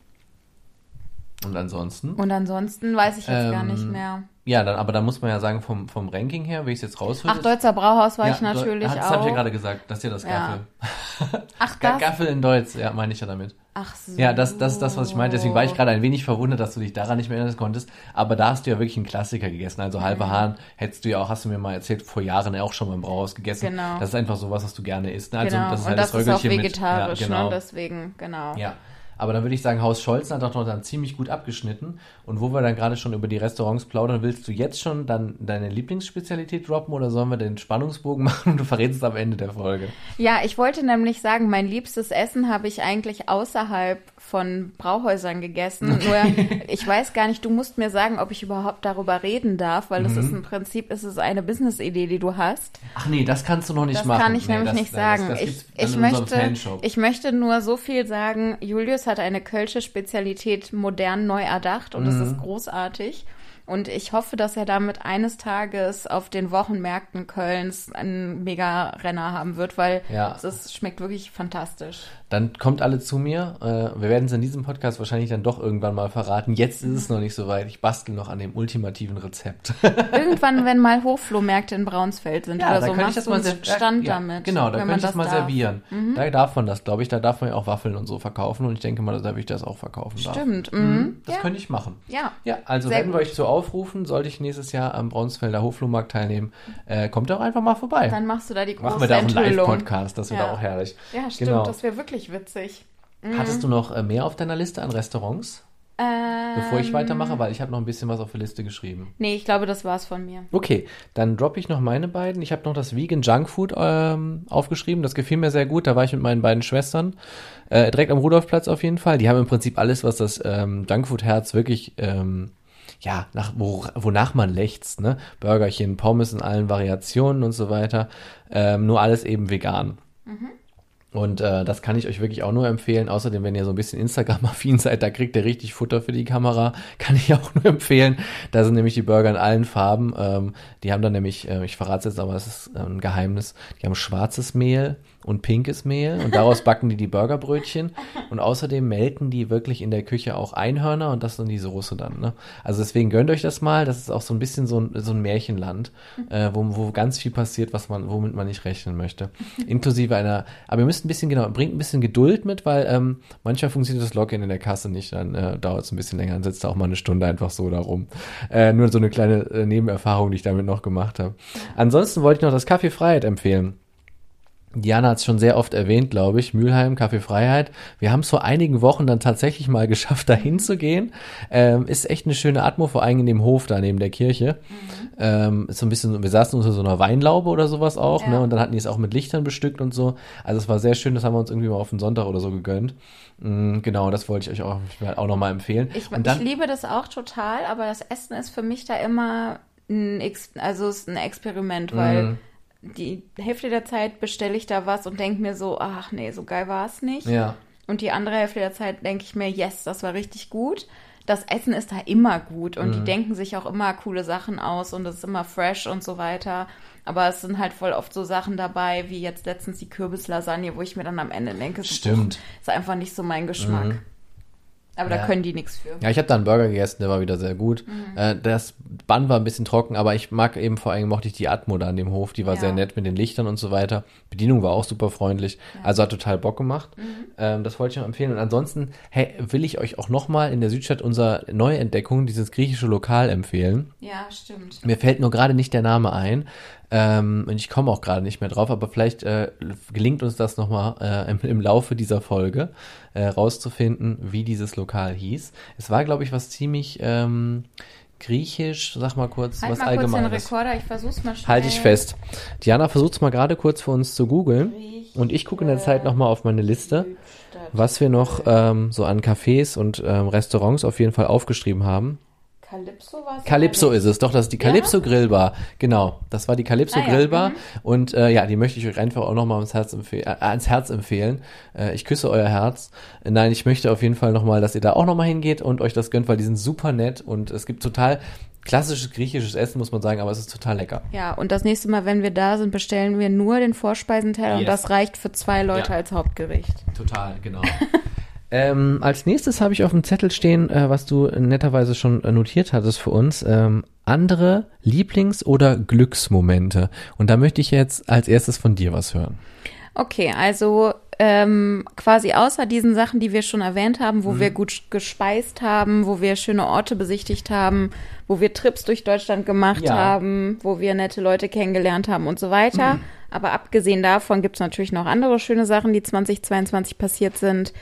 Speaker 2: Und ansonsten?
Speaker 3: Und ansonsten weiß ich jetzt gar nicht
Speaker 2: Ähm,
Speaker 3: mehr.
Speaker 2: Ja, dann, aber da muss man ja sagen, vom, vom Ranking her, wie ich es jetzt raushöre.
Speaker 3: Ach, Deutzer Brauhaus war
Speaker 2: ja,
Speaker 3: ich natürlich
Speaker 2: das
Speaker 3: auch.
Speaker 2: habe ich ja gerade gesagt, das ist ja das. Gaffel.
Speaker 3: Ach, [LAUGHS] das?
Speaker 2: Gaffel in Deutsch, ja, meine ich ja damit.
Speaker 3: Ach so.
Speaker 2: Ja, das, das ist das, was ich meinte. Deswegen war ich gerade ein wenig verwundert, dass du dich daran nicht mehr erinnern konntest. Aber da hast du ja wirklich einen Klassiker gegessen. Also halbe
Speaker 3: Mhm.
Speaker 2: Hahn hättest du ja auch, hast du mir mal erzählt, vor Jahren auch schon mal im Brauhaus gegessen.
Speaker 3: Genau.
Speaker 2: Das ist einfach sowas, was du gerne isst. Ne? Also
Speaker 3: Genau.
Speaker 2: das ist
Speaker 3: und
Speaker 2: halt
Speaker 3: das
Speaker 2: das
Speaker 3: ist auch vegetarisch,
Speaker 2: mit, ja, genau.
Speaker 3: ne? Deswegen, genau.
Speaker 2: Ja. Aber dann würde ich sagen, Haus Scholzen hat doch noch dann ziemlich gut abgeschnitten. Und wo wir dann gerade schon über die Restaurants plaudern, willst du jetzt schon dann deine Lieblingsspezialität droppen oder sollen wir den Spannungsbogen [LAUGHS] machen und du verrätst es am Ende der Folge?
Speaker 3: Ja, ich wollte nämlich sagen, mein liebstes Essen habe ich eigentlich außerhalb von Brauhäusern gegessen. Nur ich weiß gar nicht, du musst mir sagen, ob ich überhaupt darüber reden darf, weil das
Speaker 2: Mhm.
Speaker 3: ist im Prinzip ist es eine Business-Idee, die du hast.
Speaker 2: Ach nee, das kannst du noch nicht
Speaker 3: Das
Speaker 2: machen.
Speaker 3: kann ich
Speaker 2: nee,
Speaker 3: nämlich
Speaker 2: das,
Speaker 3: nicht sagen.
Speaker 2: Das, das
Speaker 3: ich, ich, möchte, ich möchte nur so viel sagen, Julius hat eine kölsche Spezialität modern neu erdacht und es
Speaker 2: Mhm.
Speaker 3: ist großartig. Und ich hoffe, dass er damit eines Tages auf den Wochenmärkten Kölns einen Mega-Renner haben wird, weil
Speaker 2: Ja.
Speaker 3: es ist, schmeckt wirklich fantastisch.
Speaker 2: Dann kommt alle zu mir. Äh, wir werden es in diesem Podcast wahrscheinlich dann doch irgendwann mal verraten. Jetzt ist es noch nicht so weit. Ich bastel noch an dem ultimativen Rezept. [LAUGHS]
Speaker 3: Irgendwann, wenn mal Hochflohmärkte in Braunsfeld sind oder so, machst du einen Stand
Speaker 2: ja,
Speaker 3: damit.
Speaker 2: Genau, da könnte
Speaker 3: man
Speaker 2: ich das mal
Speaker 3: darf. Mhm.
Speaker 2: servieren. Da darf man das, glaube ich. Da darf man ja auch Waffeln und so verkaufen. Und ich denke mal, da will ich das auch verkaufen darf.
Speaker 3: Stimmt.
Speaker 2: Mhm,
Speaker 3: Mhm.
Speaker 2: das
Speaker 3: ja.
Speaker 2: könnte ich machen.
Speaker 3: ja.
Speaker 2: Ja, also
Speaker 3: Sehr
Speaker 2: werden wir euch zu aufrufen, sollte ich nächstes Jahr am Braunsfelder Hochflohmarkt teilnehmen, äh, kommt doch einfach mal vorbei.
Speaker 3: Dann machst du da die große
Speaker 2: Machen wir da auch einen. Live-Podcast, das wird
Speaker 3: Ja.
Speaker 2: auch herrlich.
Speaker 3: Ja, stimmt.
Speaker 2: Genau.
Speaker 3: Das wäre wirklich witzig.
Speaker 2: Hattest du noch äh, mehr auf deiner Liste an Restaurants,
Speaker 3: Ähm,
Speaker 2: bevor ich weitermache? Weil ich habe noch ein bisschen was auf der Liste geschrieben.
Speaker 3: Nee, ich glaube, das war's von mir.
Speaker 2: Okay, dann droppe ich noch meine beiden. Ich habe noch das Vegan Junkfood ähm, aufgeschrieben. Das gefiel mir sehr gut. Da war ich mit meinen beiden Schwestern. Äh, direkt am Rudolfplatz auf jeden Fall. Die haben im Prinzip alles, was das ähm, Junkfood-Herz wirklich, ähm, ja, nach, wo, wonach man lechzt. Ne? Burgerchen, Pommes in allen Variationen und so weiter. Ähm, nur alles eben vegan. Und äh, das kann ich euch wirklich auch nur empfehlen. Außerdem, wenn ihr so ein bisschen Instagram-affin seid, da kriegt ihr richtig Futter für die Kamera. [LAUGHS] Kann ich auch nur empfehlen. Da sind nämlich die Burger in allen Farben. Ähm, die haben dann nämlich, äh, ich verrate es jetzt, aber es ist äh, ein Geheimnis, die haben schwarzes Mehl und pinkes Mehl und daraus backen die die Burgerbrötchen. Und außerdem melken die wirklich in der Küche auch Einhörner und das dann die Soße dann. Ne? Also deswegen gönnt euch das mal. Das ist auch so ein bisschen so ein, so ein Märchenland, äh, wo, wo ganz viel passiert, was man, womit man nicht rechnen möchte. Inklusive einer, aber ihr müsst ein bisschen, genau, bringt ein bisschen Geduld mit, weil ähm, manchmal funktioniert das Login in der Kasse nicht, dann äh, dauert es ein bisschen länger, dann sitzt da auch mal eine Stunde einfach so da rum. Äh, nur so eine kleine äh, Nebenerfahrung, die ich damit noch gemacht habe. Ansonsten wollte ich noch das Kaffee Freiheit empfehlen. Diana hat es schon sehr oft erwähnt, glaube ich. Mülheim, Kaffee Freiheit. Wir haben es vor einigen Wochen dann tatsächlich mal [LAUGHS] geschafft, da hinzugehen. Ähm, ist echt eine schöne Atmo, vor allem in dem Hof da neben der Kirche. Ähm, ist so ein bisschen, wir saßen unter so einer Weinlaube oder sowas auch,
Speaker 3: Ja.
Speaker 2: ne? Und dann hatten die es auch mit Lichtern bestückt und so. Also es war sehr schön, das haben wir uns irgendwie mal auf den Sonntag oder so gegönnt. Mm, genau, das wollte ich euch auch, auch nochmal empfehlen.
Speaker 3: Ich,
Speaker 2: dann,
Speaker 3: ich liebe das auch total, aber das Essen ist für mich da immer ein, also ist ein Experiment, weil
Speaker 2: Mhm.
Speaker 3: Die Hälfte der Zeit bestelle ich da was und denke mir so, ach nee, so geil war es nicht.
Speaker 2: ja.
Speaker 3: Und die andere Hälfte der Zeit denke ich mir, yes, das war richtig gut. Das Essen ist da immer gut und
Speaker 2: Mhm.
Speaker 3: die denken sich auch immer coole Sachen aus und es ist immer fresh und so weiter. Aber es sind halt voll oft so Sachen dabei, wie jetzt letztens die Kürbislasagne, wo ich mir dann am Ende denke, so,
Speaker 2: Stimmt.
Speaker 3: ist einfach nicht so mein Geschmack.
Speaker 2: Mhm.
Speaker 3: Aber
Speaker 2: Ja.
Speaker 3: da können die nichts für.
Speaker 2: Ja, ich habe da einen Burger gegessen, der war wieder sehr gut.
Speaker 3: Mhm.
Speaker 2: Äh, das Bann war ein bisschen trocken, aber ich mag eben vor allem mochte ich die Atmo da an dem Hof, die war
Speaker 3: Ja.
Speaker 2: sehr nett mit den Lichtern und so weiter. Bedienung war auch super freundlich, also hat total Bock gemacht.
Speaker 3: Mhm.
Speaker 2: Ähm, das wollte ich noch empfehlen. Und ansonsten hey, will ich euch auch nochmal in der Südstadt unser Neuentdeckung, dieses griechische Lokal empfehlen.
Speaker 3: Ja, stimmt.
Speaker 2: Mir fällt nur gerade nicht der Name ein. Ähm, und ich komme auch gerade nicht mehr drauf, aber vielleicht äh, gelingt uns das nochmal äh, im, im Laufe dieser Folge äh, rauszufinden, wie dieses Lokal hieß. Es war, glaube ich, was ziemlich ähm, griechisch, sag mal kurz,
Speaker 3: Halt
Speaker 2: was
Speaker 3: mal kurz den. Rekorder, ich versuch's mal schnell.
Speaker 2: Halte ich fest. Diana versucht es mal gerade kurz für uns zu googeln. Und ich gucke in der Zeit nochmal auf meine Liste, was wir noch ähm, so an Cafés und ähm, Restaurants auf jeden Fall aufgeschrieben haben.
Speaker 3: Calypso war es?
Speaker 2: Calypso ist es, doch, das ist die
Speaker 3: Ja?
Speaker 2: Calypso Grillbar. Genau, das war die Calypso
Speaker 3: Ah, ja,
Speaker 2: Grillbar.
Speaker 3: mhm.
Speaker 2: Und äh, ja, die möchte ich euch einfach auch nochmal ans Herz, empfeh äh, ans Herz empfehlen. Äh, ich küsse euer Herz. Nein, ich möchte auf jeden Fall nochmal, dass ihr da auch nochmal hingeht und euch das gönnt, weil die sind super nett und es gibt total klassisches griechisches Essen, muss man sagen, aber es ist total lecker.
Speaker 3: Ja, und das nächste Mal, wenn wir da sind, bestellen wir nur den Vorspeisenteller und
Speaker 2: Yes.
Speaker 3: das reicht für zwei Leute
Speaker 2: Ja.
Speaker 3: als Hauptgericht.
Speaker 2: Total, genau. [LAUGHS] ähm, als nächstes habe ich auf dem Zettel stehen, äh, was du netterweise schon äh, notiert hattest für uns, ähm, andere Lieblings- oder Glücksmomente. Und da möchte ich jetzt als erstes von dir was hören.
Speaker 3: Okay, also ähm, quasi außer diesen Sachen, die wir schon erwähnt haben, wo wir gut gespeist haben, wo wir schöne Orte besichtigt haben, wo wir Trips durch Deutschland gemacht
Speaker 2: Ja.
Speaker 3: haben, wo wir nette Leute kennengelernt haben und so weiter. Aber abgesehen davon gibt's natürlich noch andere schöne Sachen, die 2022 passiert sind.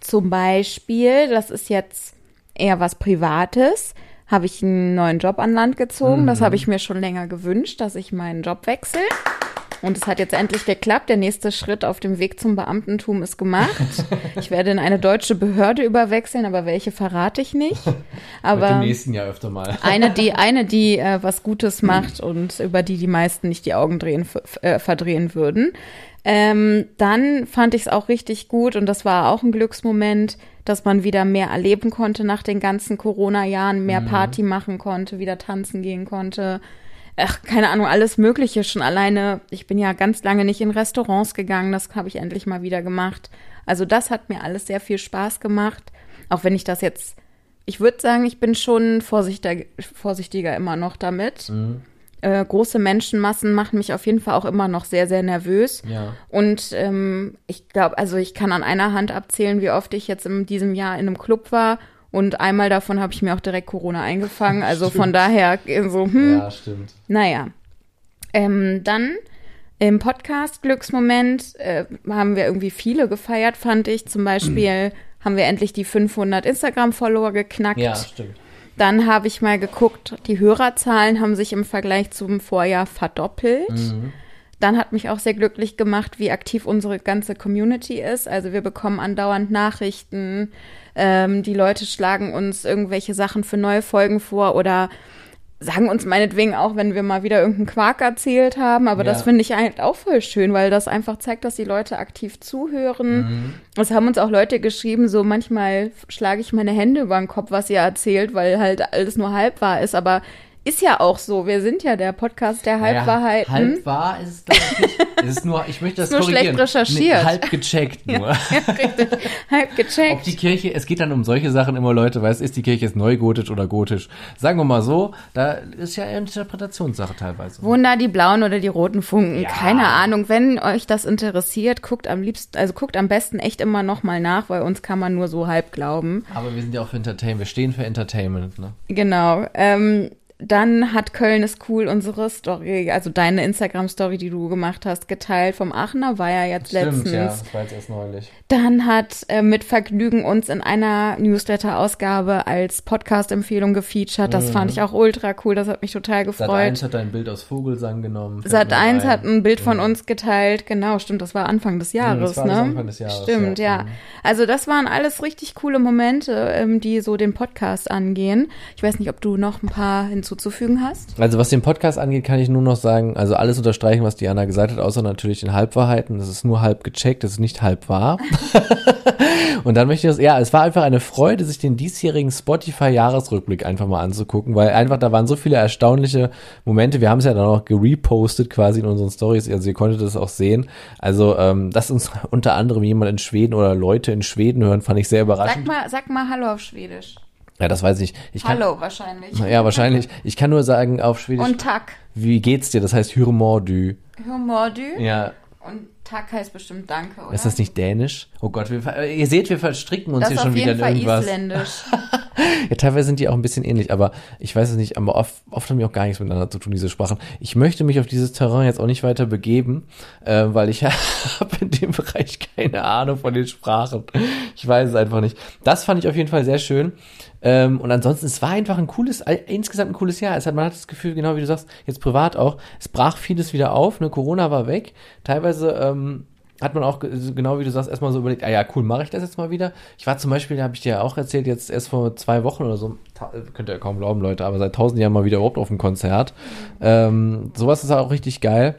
Speaker 3: Zum Beispiel, das ist jetzt eher was Privates, habe ich einen neuen Job an Land gezogen. Das
Speaker 2: Mhm.
Speaker 3: habe ich mir schon länger gewünscht, dass ich meinen Job wechsle. Und es hat jetzt endlich geklappt. Der nächste Schritt auf dem Weg zum Beamtentum ist gemacht. Ich werde in eine deutsche Behörde überwechseln, aber welche verrate ich nicht. Aber
Speaker 2: dem nächsten Jahr öfter mal.
Speaker 3: eine, die, [LAUGHS] eine, die äh, was Gutes macht und über die die meisten nicht die Augen drehen, äh, verdrehen würden. Ähm, dann fand ich es auch richtig gut und das war auch ein Glücksmoment, dass man wieder mehr erleben konnte nach den ganzen Corona-Jahren, mehr Party machen konnte, wieder tanzen gehen konnte. Ach, keine Ahnung, alles Mögliche schon alleine. Ich bin ja ganz lange nicht in Restaurants gegangen, das habe ich endlich mal wieder gemacht. Also das hat mir alles sehr viel Spaß gemacht, auch wenn ich das jetzt ich würde sagen, ich bin schon vorsichtiger, vorsichtiger immer noch damit. Äh, große Menschenmassen machen mich auf jeden Fall auch immer noch sehr, sehr nervös.
Speaker 2: Ja.
Speaker 3: Und ähm, ich glaube, also ich kann an einer Hand abzählen, wie oft ich jetzt in diesem Jahr in einem Club war. Und einmal davon habe ich mir auch direkt Corona eingefangen. [LAUGHS] Also von daher so, hm,
Speaker 2: Ja, stimmt.
Speaker 3: naja. Ähm, dann im Podcast Glücksmoment äh, haben wir irgendwie viele gefeiert, fand ich. Zum Beispiel [CLEARS THROAT] haben wir endlich die 500 Instagram-Follower geknackt.
Speaker 2: Ja, stimmt.
Speaker 3: Dann habe ich mal geguckt, die Hörerzahlen haben sich im Vergleich zum Vorjahr verdoppelt. Dann hat mich auch sehr glücklich gemacht, wie aktiv unsere ganze Community ist. Also wir bekommen andauernd Nachrichten. Ähm, die Leute schlagen uns irgendwelche Sachen für neue Folgen vor oder sagen uns meinetwegen auch, wenn wir mal wieder irgendeinen Quark erzählt haben. Aber das
Speaker 2: Ja.
Speaker 3: finde ich halt auch voll schön, weil das einfach zeigt, dass die Leute aktiv zuhören. Es haben uns auch Leute geschrieben, so manchmal schlage ich meine Hände über den Kopf, was ihr erzählt, weil halt alles nur halb wahr ist. Aber ist ja auch so. Wir sind ja der Podcast der Halbwahrheiten.
Speaker 2: Halb wahr ist es glaube ich nicht. Es ist nur, ich möchte [LAUGHS] das
Speaker 3: Ist nur
Speaker 2: korrigieren.
Speaker 3: schlecht recherchiert.
Speaker 2: Nee, halb gecheckt [LAUGHS] nur. [LAUGHS]
Speaker 3: Richtig. Halb
Speaker 2: Ob
Speaker 3: gecheckt.
Speaker 2: die Kirche, es geht dann um solche Sachen immer, Leute, weißt, ist die Kirche jetzt neugotisch oder gotisch? Sagen wir mal so, da ist ja eine Interpretationssache teilweise.
Speaker 3: Wunder, die blauen oder die roten Funken.
Speaker 2: Ja.
Speaker 3: Keine Ahnung. Wenn euch das interessiert, guckt am liebsten, also guckt am besten echt immer noch mal nach, weil uns kann man nur so halb glauben.
Speaker 2: Aber wir sind ja auch für Entertainment, wir stehen für Entertainment, ne?
Speaker 3: Genau. Ähm, dann hat Köln ist cool unsere Story, also deine Instagram-Story, die du gemacht hast, geteilt vom Aachener, war ja jetzt letztens.
Speaker 2: das war jetzt erst neulich.
Speaker 3: Dann hat äh, mit Vergnügen uns in einer Newsletter-Ausgabe als Podcast-Empfehlung gefeatured. Das fand ich auch ultra cool, das hat mich total
Speaker 2: Sat
Speaker 3: gefreut.
Speaker 2: 1 hat ein Bild aus Vogelsang genommen.
Speaker 3: Sat
Speaker 2: mir
Speaker 3: 1
Speaker 2: ein.
Speaker 3: hat ein Bild von uns geteilt, genau, stimmt, das war Anfang des Jahres,
Speaker 2: das war
Speaker 3: ne?
Speaker 2: Anfang des Jahres,
Speaker 3: Stimmt,
Speaker 2: ja.
Speaker 3: ja.
Speaker 2: Mhm.
Speaker 3: Also das waren alles richtig coole Momente, ähm, die so den Podcast angehen. Ich weiß nicht, ob du noch ein paar hinzuzufügen hast.
Speaker 2: Also was den Podcast angeht, kann ich nur noch sagen, also alles unterstreichen, was Diana gesagt hat, außer natürlich den Halbwahrheiten. Das ist nur halb gecheckt, das ist nicht halb wahr. [LAUGHS] Und dann möchte ich das, ja, es war einfach eine Freude, sich den diesjährigen Spotify-Jahresrückblick einfach mal anzugucken, weil einfach da waren so viele erstaunliche Momente. Wir haben es ja dann auch gerepostet quasi in unseren Stories, also ihr konntet es auch sehen. Also, ähm, dass uns [LAUGHS] unter anderem jemand in Schweden oder Leute in Schweden hören, fand ich sehr
Speaker 3: Sag
Speaker 2: überraschend.
Speaker 3: mal, sag mal Hallo auf Schwedisch.
Speaker 2: Ja, das weiß ich. ich kann,
Speaker 3: Hallo wahrscheinlich.
Speaker 2: Ja, wahrscheinlich. Ich kann nur sagen auf Schwedisch,
Speaker 3: Und Tack.
Speaker 2: wie geht's dir? Das heißt Hur mår du?
Speaker 3: Humor du.
Speaker 2: Ja,
Speaker 3: Und Tack heißt bestimmt Danke, oder?
Speaker 2: ist das nicht dänisch? Oh Gott, wir, ver- ihr seht, wir verstricken uns
Speaker 3: das
Speaker 2: hier schon wieder in
Speaker 3: Fall
Speaker 2: irgendwas.
Speaker 3: isländisch. [LAUGHS]
Speaker 2: Ja, teilweise sind die auch ein bisschen ähnlich, aber ich weiß es nicht, aber oft, oft haben die auch gar nichts miteinander zu tun, diese Sprachen. Ich möchte mich auf dieses Terrain jetzt auch nicht weiter begeben, äh, weil ich [LAUGHS] habe in dem Bereich keine Ahnung von den Sprachen. Ich weiß es einfach nicht. Das fand ich auf jeden Fall sehr schön. Ähm, und ansonsten, es war einfach ein cooles, äh, insgesamt ein cooles Jahr. Es hat, man hat das Gefühl, genau wie du sagst, jetzt privat auch, es brach vieles wieder auf, ne, Corona war weg. Teilweise, ähm, hat man auch, ge- genau wie du sagst, erstmal so überlegt, ah ja, cool, mache ich das jetzt mal wieder. Ich war zum Beispiel, habe ich dir ja auch erzählt, jetzt erst vor zwei Wochen oder so, könnt ihr ja kaum glauben, Leute, aber seit tausend Jahren mal wieder überhaupt auf ein Konzert. Ähm, sowas ist auch richtig geil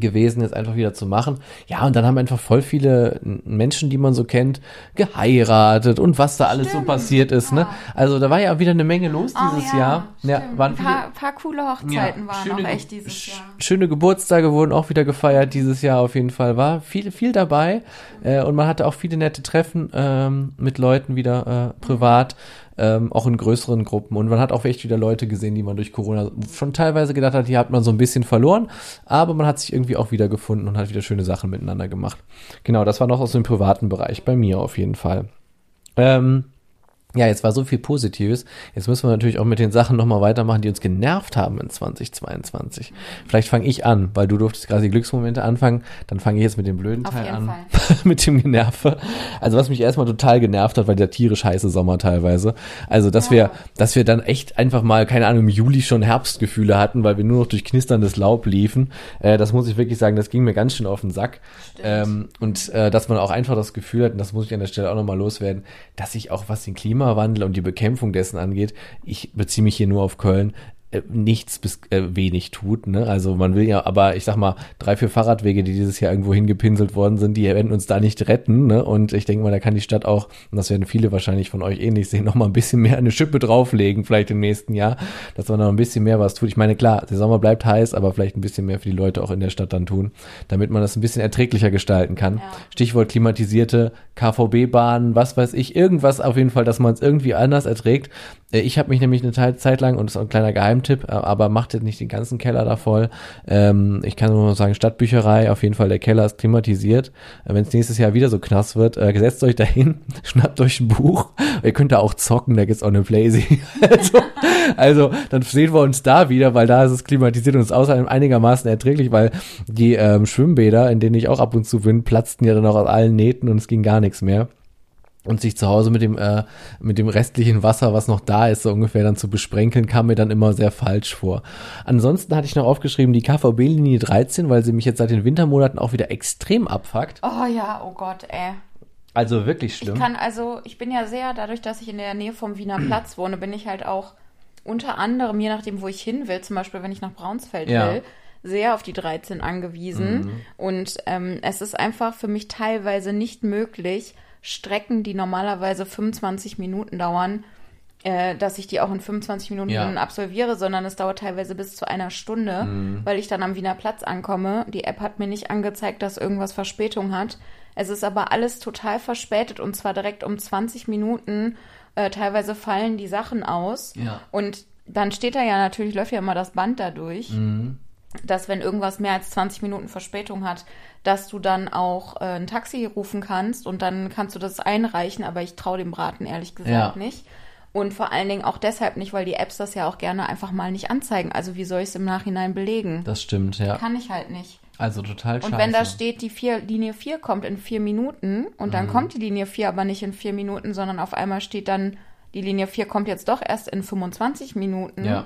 Speaker 2: gewesen, jetzt einfach wieder zu machen. Ja, und dann haben einfach voll viele Menschen, die man so kennt, geheiratet und was da alles so passiert ist, ne? Also da war ja wieder eine Menge los
Speaker 3: Oh
Speaker 2: dieses
Speaker 3: ja,
Speaker 2: Jahr. Ja,
Speaker 3: stimmt.
Speaker 2: waren
Speaker 3: ein
Speaker 2: viele,
Speaker 3: paar, paar coole Hochzeiten waren
Speaker 2: schöne
Speaker 3: auch echt dieses Jahr.
Speaker 2: Schöne Geburtstage wurden auch wieder gefeiert dieses Jahr auf jeden Fall. War viel, viel dabei äh, und man hatte auch viele nette Treffen ähm, mit Leuten wieder äh, privat, ähm, auch in größeren Gruppen. Und man hat auch echt wieder Leute gesehen, die man durch Corona schon teilweise gedacht hat, die hat man so ein bisschen verloren, aber man hat sich irgendwie auch wieder gefunden und hat wieder schöne Sachen miteinander gemacht. Genau, das war noch aus dem privaten Bereich, bei mir auf jeden Fall. Ähm, Ja, jetzt war so viel Positives. Jetzt müssen wir natürlich auch mit den Sachen nochmal weitermachen, die uns genervt haben in 2022. Vielleicht fange ich an, weil du durftest gerade die Glücksmomente anfangen. Dann fange ich jetzt mit dem blöden
Speaker 3: Auf
Speaker 2: Teil an. [LAUGHS] mit dem Generve. Also was mich erstmal total genervt hat, war der tierisch heiße Sommer teilweise. Also, dass wir, dass wir dann echt einfach mal, keine Ahnung, im Juli schon Herbstgefühle hatten, weil wir nur noch durch knisterndes Laub liefen. Äh, das muss ich wirklich sagen, das ging mir ganz schön auf den Sack. Ähm, und äh, dass man auch einfach das Gefühl hat, und das muss ich an der Stelle auch nochmal loswerden, dass ich auch was den Klimawandel und die Bekämpfung dessen angeht, ich beziehe mich hier nur auf Köln, nichts bis äh, wenig tut. Ne? Also man will ja, aber ich sag mal, drei, vier Fahrradwege, die dieses Jahr irgendwo hingepinselt worden sind, die werden uns da nicht retten. Ne? Und ich denke mal, da kann die Stadt auch, und das werden viele wahrscheinlich von euch ähnlich sehen, noch mal ein bisschen mehr eine Schippe drauflegen, vielleicht im nächsten Jahr, dass man noch ein bisschen mehr was tut. Ich meine, klar, der Sommer bleibt heiß, aber vielleicht ein bisschen mehr für die Leute auch in der Stadt dann tun, damit man das ein bisschen erträglicher gestalten kann.
Speaker 3: Ja.
Speaker 2: Stichwort klimatisierte KVB-Bahnen, was weiß ich, irgendwas auf jeden Fall, dass man es irgendwie anders erträgt. Äh, Ich habe mich nämlich eine Zeit lang, und das ist ein kleiner Geheimtipp, äh, aber macht jetzt nicht den ganzen Keller da voll. Ähm, ich kann nur sagen, Stadtbücherei, auf jeden Fall, der Keller ist klimatisiert. Äh, Wenn es nächstes Jahr wieder so knass wird, äh, setzt euch dahin, [LAUGHS] schnappt euch ein Buch. Ihr könnt da auch zocken, da gibt's auch eine Playsee. [LAUGHS] also, also, dann sehen wir uns da wieder, weil da ist es klimatisiert und ist außerdem einigermaßen erträglich, weil die ähm, Schwimmbäder, in denen ich auch ab und zu bin, platzten ja dann auch aus allen Nähten und es ging gar nichts mehr und sich zu Hause mit dem äh, mit dem restlichen Wasser, was noch da ist, so ungefähr dann zu besprenkeln, kam mir dann immer sehr falsch vor. Ansonsten hatte ich noch aufgeschrieben die KVB Linie 13, weil sie mich jetzt seit den Wintermonaten auch wieder extrem abfuckt.
Speaker 3: Oh ja, oh Gott, ey.
Speaker 2: Also wirklich
Speaker 3: Ich
Speaker 2: schlimm.
Speaker 3: kann also, ich bin ja sehr, dadurch, dass ich in der Nähe vom Wiener Platz wohne, bin ich halt auch unter anderem, je nachdem, wo ich hin will, zum Beispiel, wenn ich nach Braunsfeld
Speaker 2: Ja.
Speaker 3: will, sehr auf die 13 angewiesen. Und ähm, es ist einfach für mich teilweise nicht möglich, Strecken, die normalerweise 25 Minuten dauern, äh, dass ich die auch in 25 Minuten
Speaker 2: Ja.
Speaker 3: absolviere, sondern es dauert teilweise bis zu einer Stunde, weil ich dann am Wiener Platz ankomme. Die App hat mir nicht angezeigt, dass irgendwas Verspätung hat. Es ist aber alles total verspätet und zwar direkt um 20 Minuten. Äh, teilweise fallen die Sachen aus.
Speaker 2: Ja.
Speaker 3: Und dann steht da ja natürlich, läuft ja immer das Band dadurch, dass wenn irgendwas mehr als 20 Minuten Verspätung hat, dass du dann auch äh, ein Taxi rufen kannst und dann kannst du das einreichen, aber ich traue dem Braten ehrlich gesagt
Speaker 2: Ja.
Speaker 3: nicht. Und vor allen Dingen auch deshalb nicht, weil die Apps das ja auch gerne einfach mal nicht anzeigen. Also wie soll ich es im Nachhinein belegen?
Speaker 2: Das stimmt, ja.
Speaker 3: Kann ich halt nicht.
Speaker 2: Also total scheiße.
Speaker 3: Und wenn da steht, die vier, Linie 4 kommt in vier Minuten und
Speaker 2: Mhm.
Speaker 3: dann kommt die Linie 4 aber nicht in vier Minuten, sondern auf einmal steht dann, die Linie 4 kommt jetzt doch erst in 25 Minuten,
Speaker 2: Ja.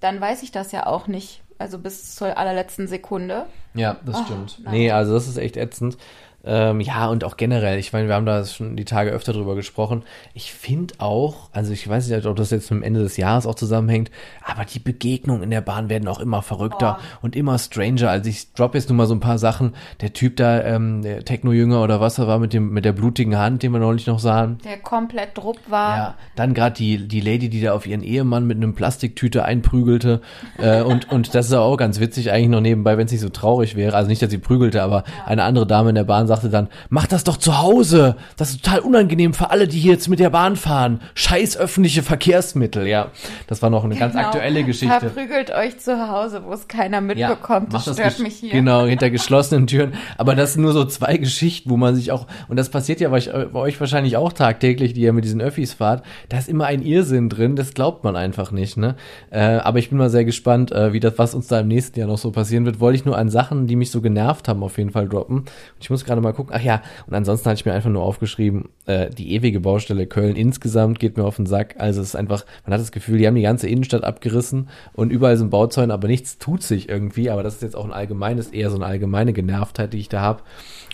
Speaker 3: dann weiß ich das ja auch nicht. Also bis zur allerletzten Sekunde.
Speaker 2: Ja, das
Speaker 3: Oh,
Speaker 2: stimmt.
Speaker 3: nein.
Speaker 2: Nee, also das ist echt ätzend. Ähm, ja, und auch generell, ich meine, wir haben da schon die Tage öfter drüber gesprochen. Ich finde auch, also ich weiß nicht, ob das jetzt mit dem Ende des Jahres auch zusammenhängt, aber die Begegnungen in der Bahn werden auch immer verrückter und immer stranger. Also ich drop jetzt nur mal so ein paar Sachen. Der Typ da, ähm, der Techno-Jünger oder was er war mit dem, mit der blutigen Hand, den wir neulich noch sahen.
Speaker 3: Der komplett drupp war.
Speaker 2: Ja, dann gerade die, die Lady, die da auf ihren Ehemann mit einem Plastiktüte einprügelte. äh, und, und das ist auch ganz witzig eigentlich noch nebenbei, wenn es nicht so traurig wäre. Also nicht, dass sie prügelte, aber eine andere Dame in der Bahn sagte dann, mach das doch zu Hause. Das ist total unangenehm für alle, die hier jetzt mit der Bahn fahren. Scheiß öffentliche Verkehrsmittel, ja. Das war noch eine ganz
Speaker 3: Genau.
Speaker 2: aktuelle Geschichte.
Speaker 3: Verprügelt euch zu Hause, wo es keiner mitbekommt.
Speaker 2: macht
Speaker 3: das stört
Speaker 2: gesch-
Speaker 3: mich hier.
Speaker 2: Genau, hinter geschlossenen Türen. Aber das sind nur so zwei Geschichten, wo man sich auch, und das passiert ja bei euch, bei euch wahrscheinlich auch tagtäglich, die ihr mit diesen Öffis fahrt, da ist immer ein Irrsinn drin, das glaubt man einfach nicht, ne? Äh, aber ich bin mal sehr gespannt, äh, wie das, was uns da im nächsten Jahr noch so passieren wird. Wollte ich nur an Sachen, die mich so genervt haben, auf jeden Fall droppen. Und ich muss gerade mal gucken, ach ja, und ansonsten hatte ich mir einfach nur aufgeschrieben, äh, die ewige Baustelle Köln insgesamt geht mir auf den Sack. Also es ist einfach, man hat das Gefühl, die haben die ganze Innenstadt abgerissen und überall sind Bauzäune, aber nichts tut sich irgendwie. Aber das ist jetzt auch ein allgemeines, eher so eine allgemeine Genervtheit, die ich da habe.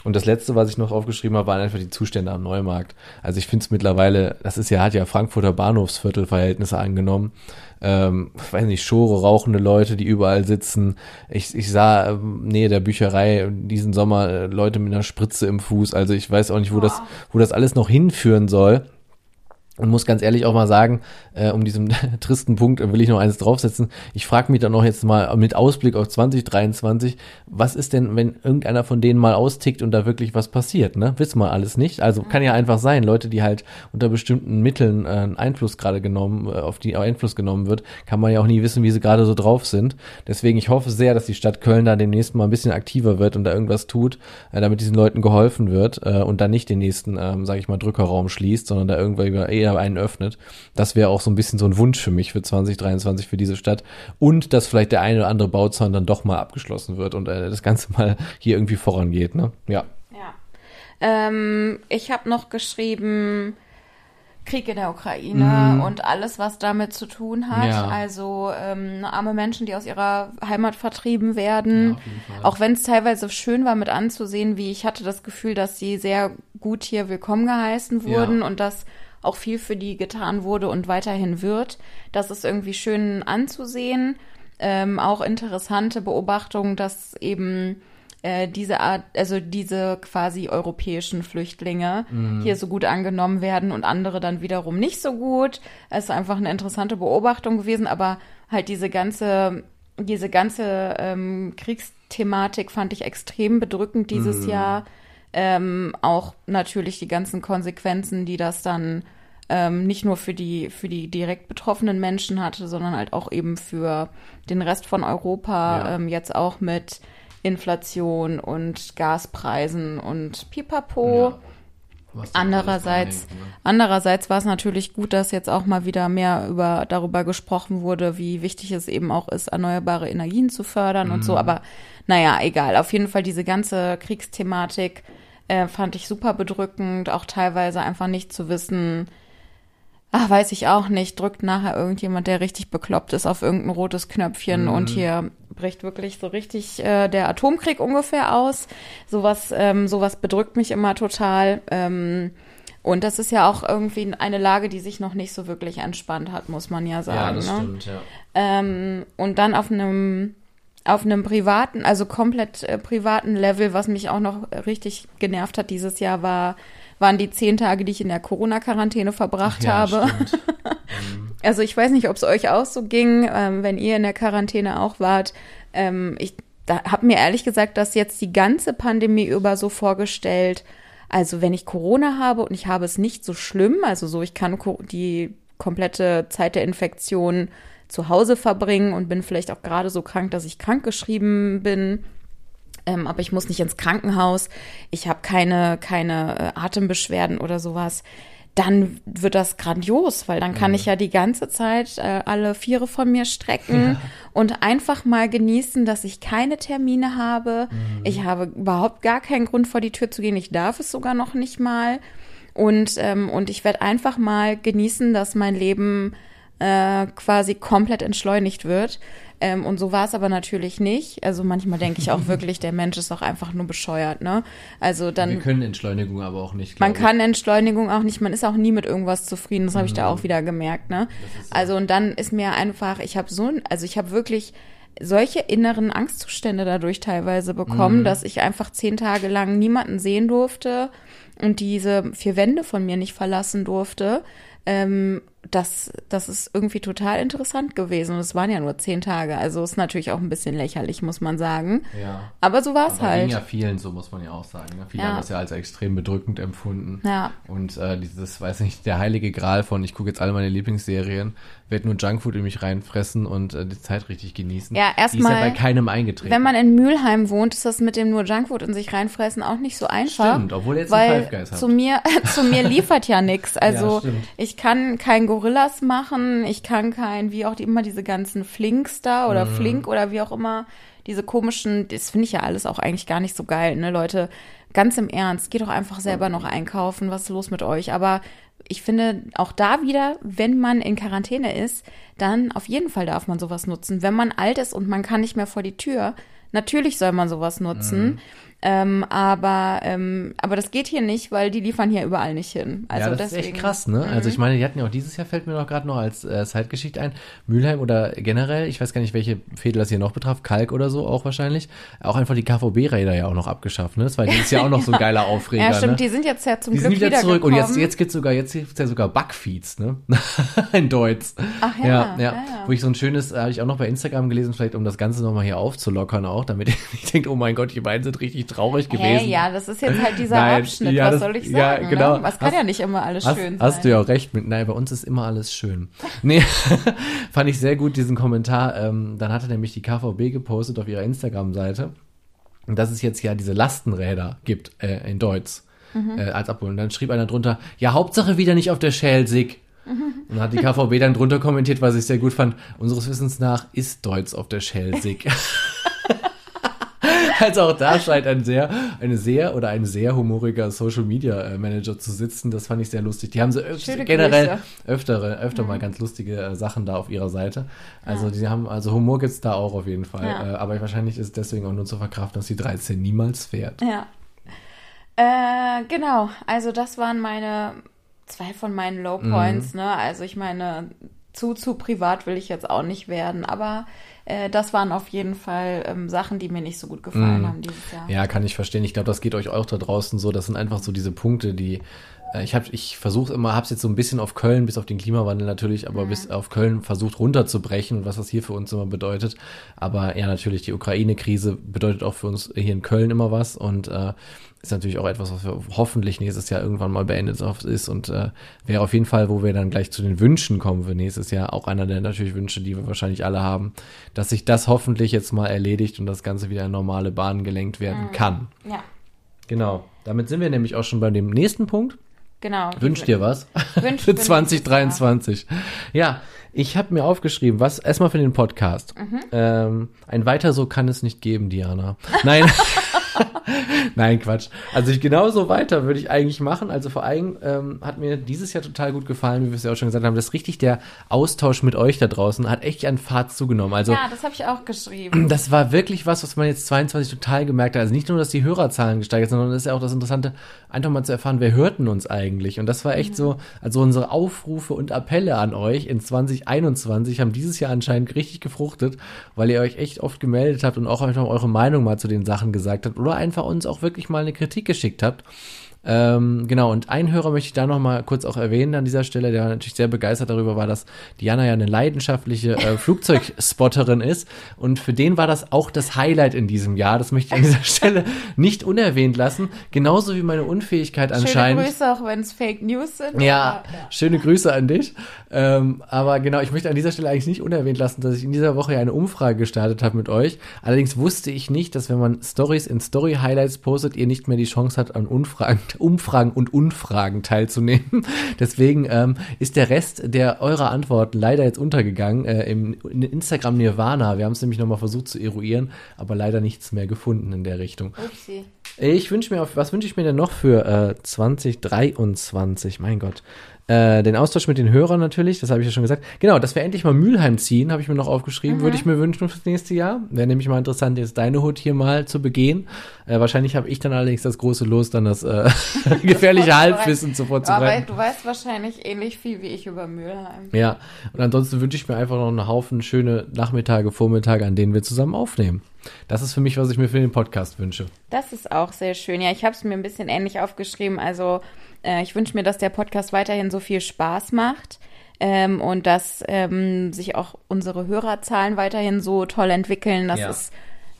Speaker 2: Und das letzte, was ich noch aufgeschrieben habe, waren einfach die Zustände am Neumarkt. Also ich finde es mittlerweile, das ist ja, hat ja Frankfurter Bahnhofsviertelverhältnisse angenommen. Ähm, weiß nicht, Schore, rauchende Leute, die überall sitzen. Ich, ich sah ähm, nähe der Bücherei diesen Sommer äh, Leute mit einer Spritze im Fuß. Also ich weiß auch nicht, wo das, wo das alles noch hinführen soll. Und muss ganz ehrlich auch mal sagen, äh, um diesem [LAUGHS] tristen Punkt will ich noch eins draufsetzen. Ich frage mich dann noch jetzt mal mit Ausblick auf 2023, was ist denn, wenn irgendeiner von denen mal austickt und da wirklich was passiert, ne? Wissen wir alles nicht. Also kann ja einfach sein, Leute, die halt unter bestimmten Mitteln äh, Einfluss gerade genommen, äh, auf die Einfluss genommen wird, kann man ja auch nie wissen, wie sie gerade so drauf sind. Deswegen, ich hoffe sehr, dass die Stadt Köln da demnächst mal ein bisschen aktiver wird und da irgendwas tut, äh, damit diesen Leuten geholfen wird äh, und dann nicht den nächsten, ähm, sage ich mal, Drückerraum schließt, sondern da irgendwie eher wieder einen öffnet. Das wäre auch so ein bisschen so ein Wunsch für mich für 2023 für diese Stadt. Und dass vielleicht der eine oder andere Bauzaun dann doch mal abgeschlossen wird und äh, das Ganze mal hier irgendwie vorangeht. Ne? Ja.
Speaker 3: Ja. Ähm, ich habe noch geschrieben, Krieg in der Ukraine und alles, was damit zu tun hat.
Speaker 2: Ja.
Speaker 3: Also ähm, arme Menschen, die aus ihrer Heimat vertrieben werden.
Speaker 2: Ja.
Speaker 3: Auch wenn es teilweise schön war mit anzusehen, wie ich hatte das Gefühl, dass sie sehr gut hier willkommen geheißen wurden
Speaker 2: Ja.
Speaker 3: und dass auch viel für die getan wurde und weiterhin wird. Das ist irgendwie schön anzusehen. Ähm, auch interessante Beobachtung, dass eben äh, diese Art, also diese quasi europäischen Flüchtlinge hier so gut angenommen werden und andere dann wiederum nicht so gut. Es ist einfach eine interessante Beobachtung gewesen, aber halt diese ganze, diese ganze ähm, Kriegsthematik fand ich extrem bedrückend dieses Jahr. Ähm, auch natürlich die ganzen Konsequenzen, die das dann ähm, nicht nur für die, für die direkt betroffenen Menschen hatte, sondern halt auch eben für den Rest von Europa,
Speaker 2: Ja.
Speaker 3: ähm, jetzt auch mit Inflation und Gaspreisen und Pipapo.
Speaker 2: Ja.
Speaker 3: Andererseits,
Speaker 2: ne?
Speaker 3: andererseits war es natürlich gut, dass jetzt auch mal wieder mehr über, darüber gesprochen wurde, wie wichtig es eben auch ist, erneuerbare Energien zu fördern und
Speaker 2: Mhm.
Speaker 3: so. Aber naja, egal. Auf jeden Fall diese ganze Kriegsthematik äh, fand ich super bedrückend. Auch teilweise einfach nicht zu wissen, ach, weiß ich auch nicht, drückt nachher irgendjemand, der richtig bekloppt ist, auf irgendein rotes Knöpfchen
Speaker 2: Mhm.
Speaker 3: und hier bricht wirklich so richtig äh, der Atomkrieg ungefähr aus. Sowas, ähm, sowas bedrückt mich immer total. Ähm, und das ist ja auch irgendwie eine Lage, die sich noch nicht so wirklich entspannt hat, muss man ja sagen.
Speaker 2: Ja, das
Speaker 3: ne?
Speaker 2: stimmt, ja.
Speaker 3: Ähm, und dann auf einem auf einem privaten, also komplett äh, privaten Level, was mich auch noch richtig genervt hat dieses Jahr, war, waren die zehn Tage, die ich in der Corona-Quarantäne verbracht
Speaker 2: ja,
Speaker 3: habe. [LAUGHS] Also ich weiß nicht, ob es euch auch so ging, ähm, wenn ihr in der Quarantäne auch wart. Ähm, ich habe mir ehrlich gesagt das jetzt die ganze Pandemie über so vorgestellt. Also wenn ich Corona habe und ich habe es nicht so schlimm, also so ich kann die komplette Zeit der Infektion zu Hause verbringen und bin vielleicht auch gerade so krank, dass ich krankgeschrieben bin. Ähm, aber ich muss nicht ins Krankenhaus. Ich habe keine, keine äh, Atembeschwerden oder sowas. Dann wird das grandios, weil dann kann ich ja die ganze Zeit äh, alle Viere von mir strecken und einfach mal genießen, dass ich keine Termine habe. Ich habe überhaupt gar keinen Grund vor die Tür zu gehen. Ich darf es sogar noch nicht mal. Und, ähm, und ich werde einfach mal genießen, dass mein Leben äh, quasi komplett entschleunigt wird. Ähm, und so war es aber natürlich nicht. Also manchmal denke ich auch [LAUGHS] wirklich, der Mensch ist auch einfach nur bescheuert, ne? Also
Speaker 2: Wir
Speaker 3: dann,
Speaker 2: können Entschleunigung aber auch nicht.
Speaker 3: man
Speaker 2: ich.
Speaker 3: kann Entschleunigung auch nicht, man ist auch nie mit irgendwas zufrieden, das habe ich da auch wieder gemerkt, ne? Also und dann ist mir einfach, ich habe so, ein- also ich habe wirklich solche inneren Angstzustände dadurch teilweise bekommen, dass ich einfach zehn Tage lang niemanden sehen durfte und diese vier Wände von mir nicht verlassen durfte. Ähm, das, das ist irgendwie total interessant gewesen. Und es waren ja nur zehn Tage. Also ist natürlich auch ein bisschen lächerlich, muss man sagen.
Speaker 2: Ja.
Speaker 3: Aber so war es
Speaker 2: Aber ging
Speaker 3: halt.
Speaker 2: ja vielen so, muss man ja auch sagen. ne? Viele
Speaker 3: Ja.
Speaker 2: haben das ja als extrem bedrückend empfunden.
Speaker 3: Ja.
Speaker 2: Und äh, dieses, weiß nicht, der heilige Gral von, ich gucke jetzt alle meine Lieblingsserien, werde nur Junkfood in mich reinfressen und äh, die Zeit richtig genießen.
Speaker 3: Ja,
Speaker 2: Die ist ja
Speaker 3: erstmal,
Speaker 2: bei keinem eingetreten.
Speaker 3: Wenn man in Mülheim wohnt, ist das mit dem nur Junkfood in sich reinfressen auch nicht so einfach.
Speaker 2: Stimmt, obwohl ihr jetzt einen
Speaker 3: weil
Speaker 2: Five Guys habt.
Speaker 3: zu mir, [LAUGHS] zu mir liefert ja nichts. Also
Speaker 2: stimmt.
Speaker 3: ich kann kein Gorillas machen, ich kann kein, wie auch die, immer diese ganzen Flinks da oder
Speaker 2: Mhm.
Speaker 3: Flink oder wie auch immer, diese komischen, das finde ich ja alles auch eigentlich gar nicht so geil, ne, Leute. Ganz im Ernst, geht doch einfach selber noch einkaufen, was ist los mit euch? Aber ich finde auch da wieder, wenn man in Quarantäne ist, dann auf jeden Fall darf man sowas nutzen. Wenn man alt ist und man kann nicht mehr vor die Tür, natürlich soll man sowas nutzen.
Speaker 2: Mhm.
Speaker 3: Ähm, aber, ähm, aber das geht hier nicht, weil die liefern hier überall nicht hin. Also
Speaker 2: ja, das
Speaker 3: deswegen,
Speaker 2: ist echt krass, ne? Also ich meine, die hatten ja auch dieses Jahr, fällt mir noch gerade noch als äh, Zeitgeschichte ein, Mülheim oder generell, ich weiß gar nicht, welche Fädel das hier noch betraf, Kalk oder so auch wahrscheinlich, auch einfach die KVB-Räder ja auch noch abgeschafft, ne? Das war [LAUGHS] dieses Jahr auch noch so ein geiler Aufreger,
Speaker 3: Ja, stimmt,
Speaker 2: ne?
Speaker 3: die sind jetzt ja zum
Speaker 2: Die
Speaker 3: Glück
Speaker 2: sind wieder zurück und jetzt, jetzt gibt's sogar, jetzt gibt's ja sogar Backfeeds, ne? [LAUGHS] In Deutsch.
Speaker 3: Ach ja,
Speaker 2: ja,
Speaker 3: ja,
Speaker 2: ja. Wo ich so ein schönes, äh, habe ich auch noch bei Instagram gelesen, vielleicht um das Ganze nochmal hier aufzulockern auch, damit [LAUGHS] ich denke, oh mein Gott, die beiden sind richtig traurig gewesen.
Speaker 3: Hey, ja, das ist jetzt halt dieser [LAUGHS]
Speaker 2: Nein,
Speaker 3: Abschnitt,
Speaker 2: ja,
Speaker 3: was
Speaker 2: das-
Speaker 3: soll ich
Speaker 2: ja,
Speaker 3: sagen?
Speaker 2: genau.
Speaker 3: Ne? Was kann
Speaker 2: Hast-
Speaker 3: ja nicht immer alles
Speaker 2: Hast,
Speaker 3: schön sein.
Speaker 2: hast du ja auch recht mit. Nein, bei uns ist immer alles schön. [LAUGHS] Nee, [LAUGHS] fand ich sehr gut diesen Kommentar. Ähm, dann hatte nämlich die KVB gepostet auf ihrer Instagram-Seite, dass es jetzt ja diese Lastenräder gibt äh, in Deutsch. äh, als abholen. Und dann schrieb einer drunter, ja, Hauptsache wieder nicht auf der Schelsig. Und dann hat die KVB dann drunter kommentiert, was ich sehr gut fand. Unseres Wissens nach ist Deutz auf der Schelsig. [LAUGHS] Also auch da scheint ein sehr, eine sehr oder ein sehr humoriger Social Media äh, Manager zu sitzen. Das fand ich sehr lustig. Die haben so öf
Speaker 3: Schöne
Speaker 2: generell
Speaker 3: Grüße.
Speaker 2: öftere, öfter
Speaker 3: Mhm.
Speaker 2: mal ganz lustige äh, Sachen da auf ihrer Seite. Also die haben, also Humor gibt's da auch auf jeden Fall.
Speaker 3: Ja.
Speaker 2: Äh, aber wahrscheinlich ist es deswegen auch nur zu verkraften, dass die 13 niemals fährt.
Speaker 3: Ja. Äh, genau, also das waren meine zwei von meinen Low Points,
Speaker 2: Mhm.
Speaker 3: ne? Also ich meine, zu, zu privat will ich jetzt auch nicht werden, aber äh, das waren auf jeden Fall ähm, Sachen, die mir nicht so gut gefallen haben dieses Jahr.
Speaker 2: Ja, kann ich verstehen. Ich glaube, das geht euch auch da draußen so. Das sind einfach so diese Punkte, die ich habe, ich versuche immer, habe es jetzt so ein bisschen auf Köln, bis auf den Klimawandel natürlich, aber bis auf Köln versucht runterzubrechen, was das hier für uns immer bedeutet. Aber ja, natürlich die Ukraine-Krise bedeutet auch für uns hier in Köln immer was und äh, ist natürlich auch etwas, was wir hoffentlich nächstes Jahr irgendwann mal beendet ist und äh, wäre auf jeden Fall, wo wir dann gleich zu den Wünschen kommen für nächstes Jahr, auch einer der natürlich Wünsche, die wir wahrscheinlich alle haben, dass sich das hoffentlich jetzt mal erledigt und das Ganze wieder in normale Bahnen gelenkt werden kann.
Speaker 3: Ja,
Speaker 2: Genau. Damit sind wir nämlich auch schon bei dem nächsten Punkt.
Speaker 3: Genau.
Speaker 2: Wünsch dir was
Speaker 3: Wünsch
Speaker 2: für
Speaker 3: mir
Speaker 2: 2023. Ja, ich habe mir aufgeschrieben, was erstmal für den Podcast.
Speaker 3: Mhm.
Speaker 2: Ähm, ein weiter so kann es nicht geben, Diana. Nein. [LAUGHS] [LAUGHS] Nein, Quatsch. Also ich genauso weiter würde ich eigentlich machen. Also vor allem ähm, hat mir dieses Jahr total gut gefallen, wie wir es ja auch schon gesagt haben, dass richtig der Austausch mit euch da draußen hat echt an Fahrt zugenommen. Also
Speaker 3: Ja, das habe ich auch geschrieben.
Speaker 2: das war wirklich was, was man jetzt 22 total gemerkt hat. Also nicht nur, dass die Hörerzahlen gesteigert sind, sondern das ist ja auch das Interessante, einfach mal zu erfahren, wer hörten uns eigentlich. Und das war echt so, also unsere Aufrufe und Appelle an euch in 2021 haben dieses Jahr anscheinend richtig gefruchtet, weil ihr euch echt oft gemeldet habt und auch einfach eure Meinung mal zu den Sachen gesagt habt oder einfach uns auch wirklich mal eine Kritik geschickt habt. Ähm, genau, und ein Hörer möchte ich da noch mal kurz auch erwähnen an dieser Stelle, der natürlich sehr begeistert darüber war, dass Diana ja eine leidenschaftliche äh, [LAUGHS] Flugzeugspotterin ist. Und für den war das auch das Highlight in diesem Jahr. Das möchte ich an dieser [LAUGHS] Stelle nicht unerwähnt lassen. Genauso wie meine Unfähigkeit
Speaker 3: Schöne
Speaker 2: anscheinend.
Speaker 3: Grüße, auch wenn es Fake News sind.
Speaker 2: Ja,
Speaker 3: aber,
Speaker 2: schöne Grüße an dich. Ähm, aber genau, ich möchte an dieser Stelle eigentlich nicht unerwähnt lassen, dass ich in dieser Woche ja eine Umfrage gestartet habe mit euch. Allerdings wusste ich nicht, dass wenn man Stories in Story Highlights postet, ihr nicht mehr die Chance hat, an Umfragen, Umfragen und Unfragen teilzunehmen. [LAUGHS] Deswegen ähm, ist der Rest der eurer Antworten leider jetzt untergegangen äh, im in Instagram Nirvana. Wir haben es nämlich nochmal versucht zu eruieren, aber leider nichts mehr gefunden in der Richtung.
Speaker 3: Upsi.
Speaker 2: Ich wünsche mir, auf, was wünsche ich mir denn noch für äh, 2023? Mein Gott. Äh, den Austausch mit den Hörern natürlich, das habe ich ja schon gesagt. Genau, dass wir endlich mal Mülheim ziehen, habe ich mir noch aufgeschrieben, würde ich mir wünschen fürs nächste Jahr. Wäre nämlich mal interessant, jetzt deine Hut hier mal zu begehen. Äh, wahrscheinlich habe ich dann allerdings das große Los, dann das äh, [LAUGHS] gefährliche Halbwissen zu
Speaker 3: Aber
Speaker 2: vorzubereiten.
Speaker 3: du weißt wahrscheinlich ähnlich viel wie ich über Mülheim.
Speaker 2: Ja, und ansonsten wünsche ich mir einfach noch einen Haufen schöne Nachmittage, Vormittage, an denen wir zusammen aufnehmen. Das ist für mich, was ich mir für den Podcast wünsche.
Speaker 3: Das ist auch sehr schön. Ja, ich habe es mir ein bisschen ähnlich aufgeschrieben. Also äh, ich wünsche mir, dass der Podcast weiterhin so viel Spaß macht ähm, und dass ähm, sich auch unsere Hörerzahlen weiterhin so toll entwickeln. Das
Speaker 2: Ja.
Speaker 3: ist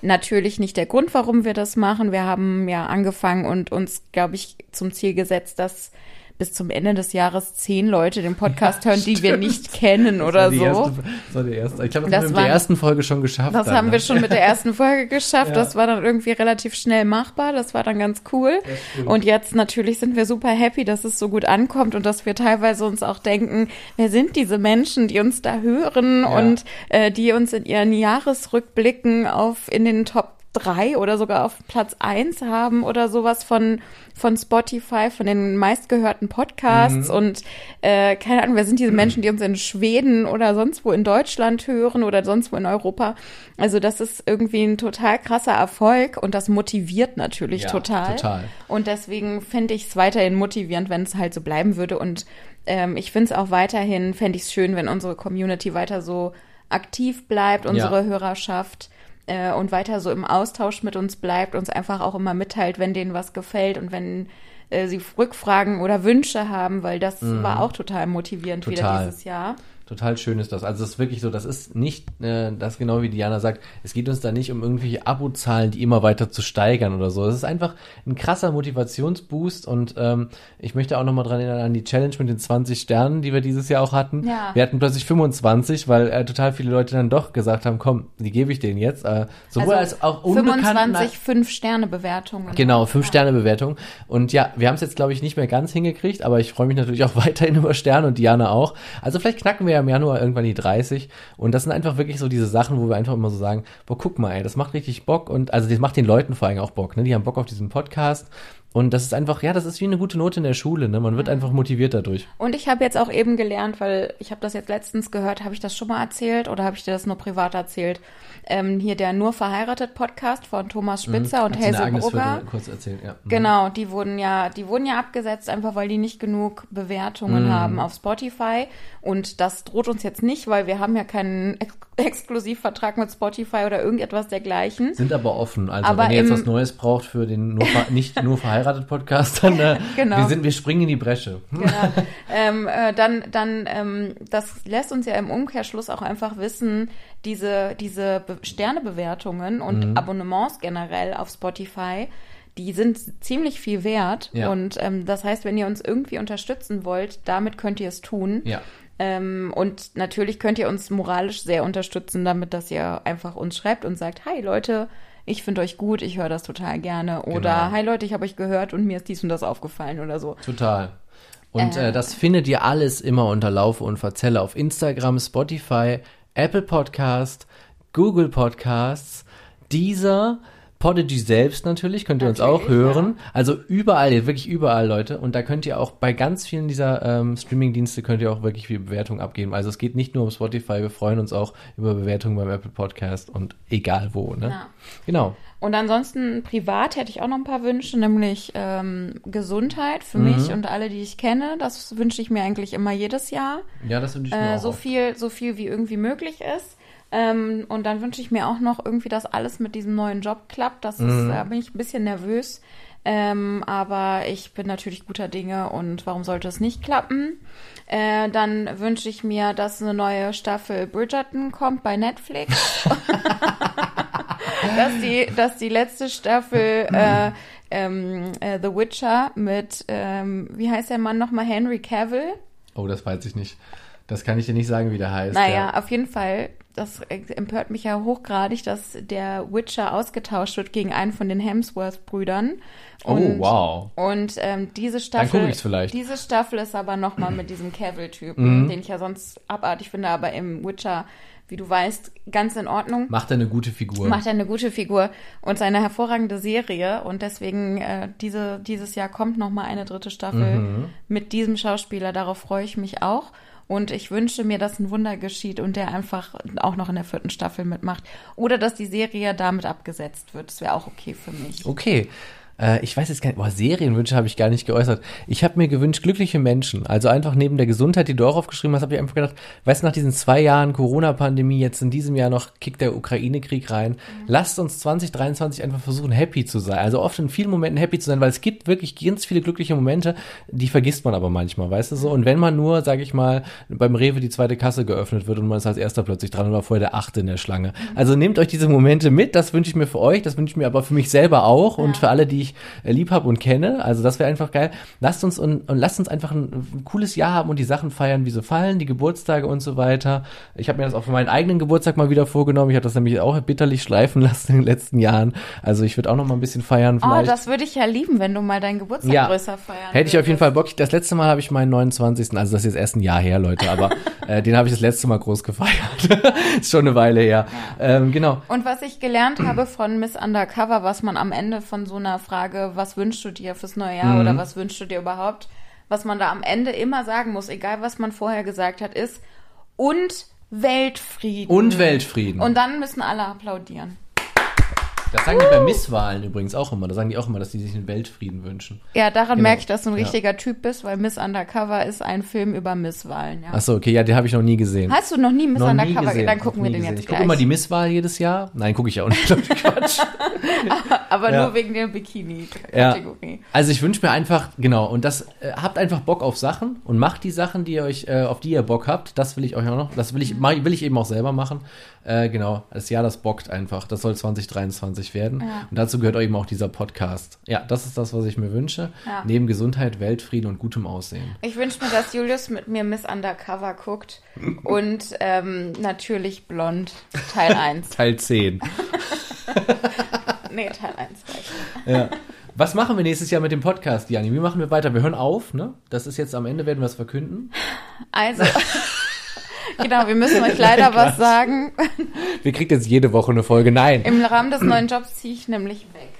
Speaker 3: natürlich nicht der Grund, warum wir das machen. Wir haben ja angefangen und uns, glaube ich, zum Ziel gesetzt, dass bis zum Ende des Jahres zehn Leute den Podcast hören, die wir nicht kennen oder
Speaker 2: Das die
Speaker 3: so.
Speaker 2: Erste, das war die erste. Ich glaube, das,
Speaker 3: Das
Speaker 2: haben wir mit der ersten Folge schon geschafft.
Speaker 3: Das
Speaker 2: dann,
Speaker 3: haben
Speaker 2: ne?
Speaker 3: wir schon mit der ersten Folge geschafft.
Speaker 2: Ja.
Speaker 3: Das war dann irgendwie relativ schnell machbar. Das war dann ganz cool.
Speaker 2: stimmt.
Speaker 3: Und jetzt natürlich sind wir super happy, dass es so gut ankommt und dass wir teilweise uns auch denken, wer sind diese Menschen, die uns da hören
Speaker 2: Ja.
Speaker 3: und äh, die uns in ihren Jahresrückblicken auf in den Top drei oder sogar auf Platz eins haben oder sowas von von Spotify, von den meistgehörten Podcasts
Speaker 2: Mhm.
Speaker 3: und äh, keine Ahnung, wer sind diese Menschen, die uns in Schweden oder sonst wo in Deutschland hören oder sonst wo in Europa. Also das ist irgendwie ein total krasser Erfolg und das motiviert natürlich
Speaker 2: Ja,
Speaker 3: total.
Speaker 2: total.
Speaker 3: Und deswegen fände ich es weiterhin motivierend, wenn es halt so bleiben würde. Und ähm, ich finde es auch weiterhin, fände ich es schön, wenn unsere Community weiter so aktiv bleibt, unsere Hörerschaft äh, und weiter so im Austausch mit uns bleibt, uns einfach auch immer mitteilt, wenn denen was gefällt und wenn äh, sie Rückfragen oder Wünsche haben, weil das war auch total motivierend
Speaker 2: Mhm. Total.
Speaker 3: wieder dieses Jahr.
Speaker 2: Total schön ist das. Also es ist wirklich so, das ist nicht, äh, das genau wie Diana sagt, es geht uns da nicht um irgendwelche Abozahlen, die immer weiter zu steigern oder so. Es ist einfach ein krasser Motivationsboost und ähm, ich möchte auch nochmal dran erinnern an die Challenge mit den 20 Sternen, die wir dieses Jahr auch hatten.
Speaker 3: Ja.
Speaker 2: Wir hatten plötzlich 25, weil äh, total viele Leute dann doch gesagt haben, komm, die gebe ich denen jetzt. Äh, sowohl als auch unbekannten
Speaker 3: 25 5-Sterne-Bewertungen.
Speaker 2: Genau, fünf Sterne Bewertung. Und ja, wir haben es jetzt, glaube ich, nicht mehr ganz hingekriegt, aber ich freue mich natürlich auch [LAUGHS] weiterhin über Sterne und Diana auch. Also vielleicht knacken wir ja im Januar irgendwann die 30. Und das sind einfach wirklich so diese Sachen, wo wir einfach immer so sagen, boah, guck mal, ey, das macht richtig Bock. Und also das macht den Leuten vor allem auch Bock, ne? Die haben Bock auf diesen Podcast. Und das ist einfach, ja, das ist wie eine gute Note in der Schule, ne? Man wird einfach motiviert dadurch.
Speaker 3: Und ich habe jetzt auch eben gelernt, weil ich habe das jetzt letztens gehört, habe ich das schon mal erzählt oder habe ich dir das nur privat erzählt? Ähm, hier der Nur verheiratet Podcast von Thomas Spitzer und
Speaker 2: Mhm. Hat sie eine
Speaker 3: Hazel Brugger.
Speaker 2: Kurz erzählt, ja. Mhm.
Speaker 3: Genau, die wurden ja, die wurden ja abgesetzt, einfach weil die nicht genug Bewertungen
Speaker 2: Mhm.
Speaker 3: haben auf Spotify. Und das droht uns jetzt nicht, weil wir haben ja keinen Ex Exklusivvertrag mit Spotify oder irgendetwas dergleichen.
Speaker 2: Sind aber offen. Also
Speaker 3: Aber
Speaker 2: wenn ihr jetzt was Neues braucht für den nur, nicht nur verheiratet Podcast, dann äh, [LAUGHS]
Speaker 3: Genau.
Speaker 2: wir sind, wir springen in die Bresche.
Speaker 3: Genau. ähm, äh, dann, dann, ähm, das lässt uns ja im Umkehrschluss auch einfach wissen, diese, diese Be Sternebewertungen und
Speaker 2: Mhm.
Speaker 3: Abonnements generell auf Spotify, die sind ziemlich viel wert.
Speaker 2: Ja.
Speaker 3: Und ähm, das heißt, wenn ihr uns irgendwie unterstützen wollt, damit könnt ihr es tun.
Speaker 2: Ja.
Speaker 3: Ähm, und natürlich könnt ihr uns moralisch sehr unterstützen, damit dass ihr einfach uns schreibt und sagt, hi Leute, ich finde euch gut, ich höre das total gerne. Oder
Speaker 2: Genau.
Speaker 3: hi Leute, ich habe euch gehört und mir ist dies und das aufgefallen oder so.
Speaker 2: Total. Und
Speaker 3: Äh.
Speaker 2: äh, das findet ihr alles immer unter Laufe und Verzelle auf Instagram, Spotify, Apple Podcast, Google Podcasts, dieser Podigy selbst natürlich, könnt ihr uns auch
Speaker 3: Natürlich,
Speaker 2: hören. Also überall, wirklich überall, Leute. Und da könnt ihr auch bei ganz vielen dieser ähm, Streaming-Dienste könnt ihr auch wirklich viel Bewertung abgeben. Also es geht nicht nur um Spotify, wir freuen uns auch über Bewertungen beim Apple Podcast und egal wo, ne?
Speaker 3: Ja.
Speaker 2: Genau.
Speaker 3: Und ansonsten privat hätte ich auch noch ein paar Wünsche, nämlich ähm, Gesundheit für
Speaker 2: Mhm.
Speaker 3: mich und alle, die ich kenne. Das wünsche ich mir eigentlich immer jedes Jahr.
Speaker 2: Ja, das wünsche ich mir
Speaker 3: Äh,
Speaker 2: auch.
Speaker 3: so viel, so viel wie irgendwie möglich ist. Ähm, und dann wünsche ich mir auch noch irgendwie, dass alles mit diesem neuen Job klappt. Das
Speaker 2: Mhm.
Speaker 3: ist, da bin ich ein bisschen nervös. Ähm, aber ich bin natürlich guter Dinge und warum sollte es nicht klappen? Äh, dann wünsche ich mir, dass eine neue Staffel Bridgerton kommt bei Netflix. [LAUGHS] dass, die, dass die letzte Staffel äh, ähm, äh, The Witcher mit, ähm, wie heißt der Mann nochmal, Henry Cavill?
Speaker 2: Oh, das weiß ich nicht. Das kann ich dir nicht sagen, wie der heißt.
Speaker 3: Naja,
Speaker 2: ja.
Speaker 3: auf jeden Fall, das empört mich ja hochgradig, dass der Witcher ausgetauscht wird gegen einen von den Hemsworth-Brüdern.
Speaker 2: Oh, wow.
Speaker 3: Und ähm, diese Staffel.
Speaker 2: Mhm.
Speaker 3: diese Staffel ist aber nochmal mit diesem Cavill-Typen, den ich ja sonst abartig finde, aber im Witcher, wie du weißt, ganz in Ordnung.
Speaker 2: Macht er eine gute Figur.
Speaker 3: Macht er eine gute Figur und seine hervorragende Serie und deswegen äh, diese, dieses Jahr kommt noch mal eine dritte Staffel
Speaker 2: Mhm.
Speaker 3: mit diesem Schauspieler. Darauf freue ich mich auch und ich wünsche mir, dass ein Wunder geschieht und der einfach auch noch in der vierten Staffel mitmacht oder dass die Serie damit abgesetzt wird. Das wäre auch okay für mich.
Speaker 2: Okay. Äh, ich weiß jetzt gar nicht, boah, Serienwünsche habe ich gar nicht geäußert. Ich habe mir gewünscht, glückliche Menschen. Also einfach neben der Gesundheit, die du auch aufgeschrieben hast, habe ich einfach gedacht, weißt du, nach diesen zwei Jahren Corona-Pandemie, jetzt in diesem Jahr noch kickt der Ukraine-Krieg rein. Lasst uns 2023 einfach versuchen, happy zu sein. Also oft in vielen Momenten happy zu sein, weil es gibt wirklich ganz viele glückliche Momente, die vergisst man aber manchmal, weißt du so? Und wenn man nur, sage ich mal, beim Rewe die zweite Kasse geöffnet wird und man ist als erster plötzlich dran und war vorher der achte in der Schlange. Also nehmt euch diese Momente mit, das wünsche ich mir für euch, das wünsche ich mir aber für mich selber auch und für alle, die ich äh, lieb habe und kenne. Also das wäre einfach geil. Lasst uns und, und lasst uns einfach ein, ein cooles Jahr haben und die Sachen feiern, wie sie fallen, die Geburtstage und so weiter. Ich habe mir das auch für meinen eigenen Geburtstag mal wieder vorgenommen. Ich habe das nämlich auch bitterlich schleifen [LAUGHS] lassen in den letzten Jahren. Also ich würde auch noch mal ein bisschen feiern
Speaker 3: Oh,
Speaker 2: vielleicht.
Speaker 3: das würde ich ja lieben, wenn du mal deinen Geburtstag
Speaker 2: Ja.
Speaker 3: größer feiern
Speaker 2: Hätte ich auf jeden
Speaker 3: würdest.
Speaker 2: Fall Bock. Das letzte Mal habe ich meinen 29. Also das ist jetzt erst ein Jahr her, Leute, aber [LAUGHS] äh, den habe ich das letzte Mal groß gefeiert. [LAUGHS] ist schon eine Weile her. Ähm, genau.
Speaker 3: Und was ich gelernt habe von Miss Undercover, was man am Ende von so einer Frage, was wünschst du dir fürs neue Jahr
Speaker 2: Mhm.
Speaker 3: oder was wünschst du dir überhaupt, was man da am Ende immer sagen muss, egal was man vorher gesagt hat, ist und Weltfrieden.
Speaker 2: Und Weltfrieden.
Speaker 3: Und dann müssen alle applaudieren.
Speaker 2: Das sagen die bei Misswahlen übrigens auch immer. Da sagen die auch immer, dass die sich den Weltfrieden wünschen.
Speaker 3: Ja, daran
Speaker 2: Genau.
Speaker 3: merke ich, dass du ein
Speaker 2: Ja.
Speaker 3: richtiger Typ bist, weil Miss Undercover ist ein Film über Misswahlen. Ja.
Speaker 2: Achso, okay, ja, den habe ich noch nie gesehen.
Speaker 3: Hast du noch nie Miss
Speaker 2: noch
Speaker 3: Undercover?
Speaker 2: gesehen.
Speaker 3: Dann gucken wir den
Speaker 2: gesehen.
Speaker 3: jetzt
Speaker 2: Ich gucke
Speaker 3: gleich.
Speaker 2: immer die Misswahl jedes Jahr. Nein, gucke ich ja auch nicht. ich, Quatsch. [LAUGHS]
Speaker 3: Aber
Speaker 2: Ja.
Speaker 3: nur wegen der Bikini-Kategorie.
Speaker 2: Also ich wünsche mir einfach, genau, und das, äh, habt einfach Bock auf Sachen und macht die Sachen, die ihr euch, äh, auf die ihr Bock habt. Das will ich euch auch noch, das will ich, will ich eben auch selber machen. Äh, genau, das Jahr, das bockt einfach. Das soll 2023 werden.
Speaker 3: Ja.
Speaker 2: Und dazu gehört eben auch dieser Podcast. Ja, das ist das, was ich mir wünsche.
Speaker 3: Ja.
Speaker 2: Neben Gesundheit, Weltfrieden und gutem Aussehen.
Speaker 3: Ich wünsche mir, dass Julius mit mir Miss Undercover guckt und ähm, natürlich blond, Teil [LAUGHS] 1.
Speaker 2: Teil 10. [LAUGHS]
Speaker 3: nee, Teil 1 reicht.
Speaker 2: ja. Was machen wir nächstes Jahr mit dem Podcast, Jani? Wie machen wir weiter? Wir hören auf, ne? Das ist jetzt am Ende, werden wir es verkünden.
Speaker 3: Also, [LAUGHS] genau, wir müssen euch leider was sagen.
Speaker 2: Wir kriegt jetzt jede Woche eine Folge. Nein.
Speaker 3: Im Rahmen des neuen Jobs ziehe ich nämlich weg.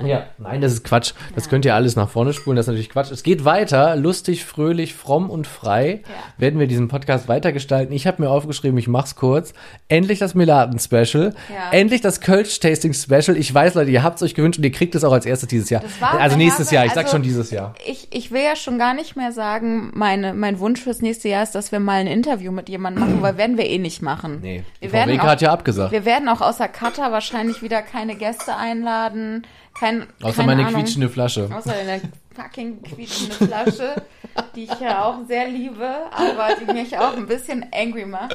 Speaker 3: Nein.
Speaker 2: Ja, nein, das ist Quatsch. Das könnt ihr alles nach vorne spulen, das ist natürlich Quatsch. Es geht weiter, lustig, fröhlich, fromm und frei
Speaker 3: Ja.
Speaker 2: werden wir diesen Podcast weitergestalten. Ich habe mir aufgeschrieben, ich mach's kurz. Endlich das Melaten-Special,
Speaker 3: Ja.
Speaker 2: endlich das Kölsch-Tasting-Special. Ich weiß, Leute, ihr habt's euch gewünscht und ihr kriegt es auch als erstes dieses Jahr. Also nächstes Jahr, ich sag
Speaker 3: also-
Speaker 2: schon dieses Jahr.
Speaker 3: Ich, ich will ja schon gar nicht mehr sagen, meine, mein Wunsch fürs nächste Jahr ist, dass wir mal ein Interview mit jemandem machen, weil werden wir eh nicht machen.
Speaker 2: Nee, die
Speaker 3: wir
Speaker 2: Frau
Speaker 3: werden, auch,
Speaker 2: hat ja abgesagt.
Speaker 3: wir werden auch außer Katar wahrscheinlich wieder keine Gäste einladen. Kein,
Speaker 2: Außer meine
Speaker 3: Ahnung.
Speaker 2: quietschende Flasche.
Speaker 3: Außer eine fucking quietschende Flasche, die ich ja auch sehr liebe, aber die mich auch ein bisschen angry macht.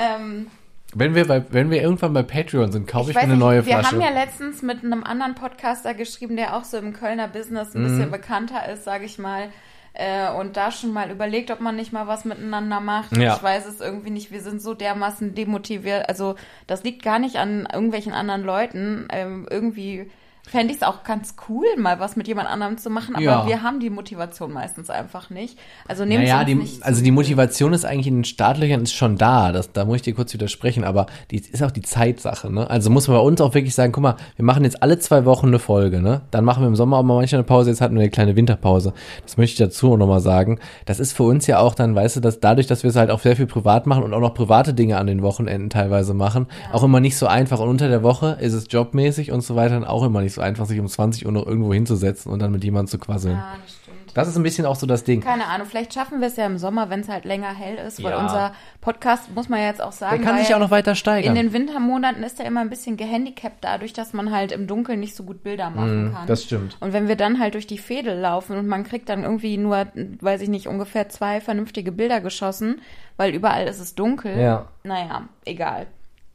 Speaker 3: Ähm,
Speaker 2: Wenn wir, bei, wenn wir irgendwann bei Patreon sind, kaufe ich, mir eine
Speaker 3: nicht,
Speaker 2: neue
Speaker 3: wir
Speaker 2: Flasche.
Speaker 3: haben ja letztens mit einem anderen Podcaster geschrieben, der auch so im Kölner Business ein
Speaker 2: Mhm.
Speaker 3: bisschen bekannter ist, sage ich mal. Äh, und da schon mal überlegt, ob man nicht mal was miteinander macht.
Speaker 2: Ja.
Speaker 3: Ich weiß es irgendwie nicht. Wir sind so dermaßen demotiviert. Also das liegt gar nicht an irgendwelchen anderen Leuten. Ähm, irgendwie fände ich es auch ganz cool, mal was mit jemand anderem zu machen. Aber
Speaker 2: Ja.
Speaker 3: wir haben die Motivation meistens einfach nicht. Also nehmt
Speaker 2: Naja, die,
Speaker 3: nicht
Speaker 2: also die. Motivation ist eigentlich in den Startlöchern ist schon da. Das, da muss ich dir kurz widersprechen, aber die ist auch die Zeitsache. Ne? Also muss man bei uns auch wirklich sagen, guck mal, wir machen jetzt alle zwei Wochen eine Folge. Ne? Dann machen wir im Sommer auch mal manchmal eine Pause. Jetzt hatten wir eine kleine Winterpause. Das möchte ich dazu auch nochmal sagen. Das ist für uns ja auch dann, weißt du, dass dadurch, dass wir es halt auch sehr viel privat machen und auch noch private Dinge an den Wochenenden teilweise machen, auch immer nicht so einfach. Und unter der Woche ist es jobmäßig und so weiter dann auch immer nicht so einfach, sich um 20 Uhr noch irgendwo hinzusetzen und dann mit jemandem zu quasseln.
Speaker 3: Ja, das stimmt.
Speaker 2: Das ist ein bisschen auch so das Ding.
Speaker 3: Keine Ahnung, vielleicht schaffen wir es ja im Sommer, wenn es halt länger hell ist, weil
Speaker 2: Ja.
Speaker 3: unser Podcast, muss man ja jetzt auch sagen,
Speaker 2: Der kann sich
Speaker 3: ja
Speaker 2: auch noch weiter
Speaker 3: in
Speaker 2: steigern.
Speaker 3: den Wintermonaten ist er immer ein bisschen gehandicapt dadurch, dass man halt im Dunkeln nicht so gut Bilder machen kann.
Speaker 2: Mm, das stimmt.
Speaker 3: Und wenn wir dann halt durch die Fädel laufen und man kriegt dann irgendwie nur, weiß ich nicht, ungefähr zwei vernünftige Bilder geschossen, weil überall ist es dunkel.
Speaker 2: Ja.
Speaker 3: Naja, egal.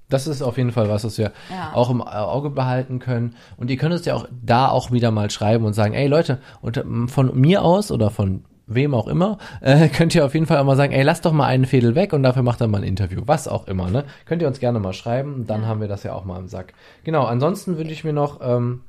Speaker 2: Das ist auf jeden Fall was, was wir
Speaker 3: Ja.
Speaker 2: auch im Auge behalten können. Und ihr könnt uns ja auch da auch wieder mal schreiben und sagen, ey Leute, und ähm, von mir aus oder von wem auch immer, äh, [LAUGHS] könnt ihr auf jeden Fall auch mal sagen, ey, lasst doch mal einen Fädel weg und dafür macht er mal ein Interview. Was auch immer, ne? Könnt ihr uns gerne mal schreiben, dann haben wir das ja auch mal im Sack. Genau, ansonsten wünsche ich mir noch, ähm,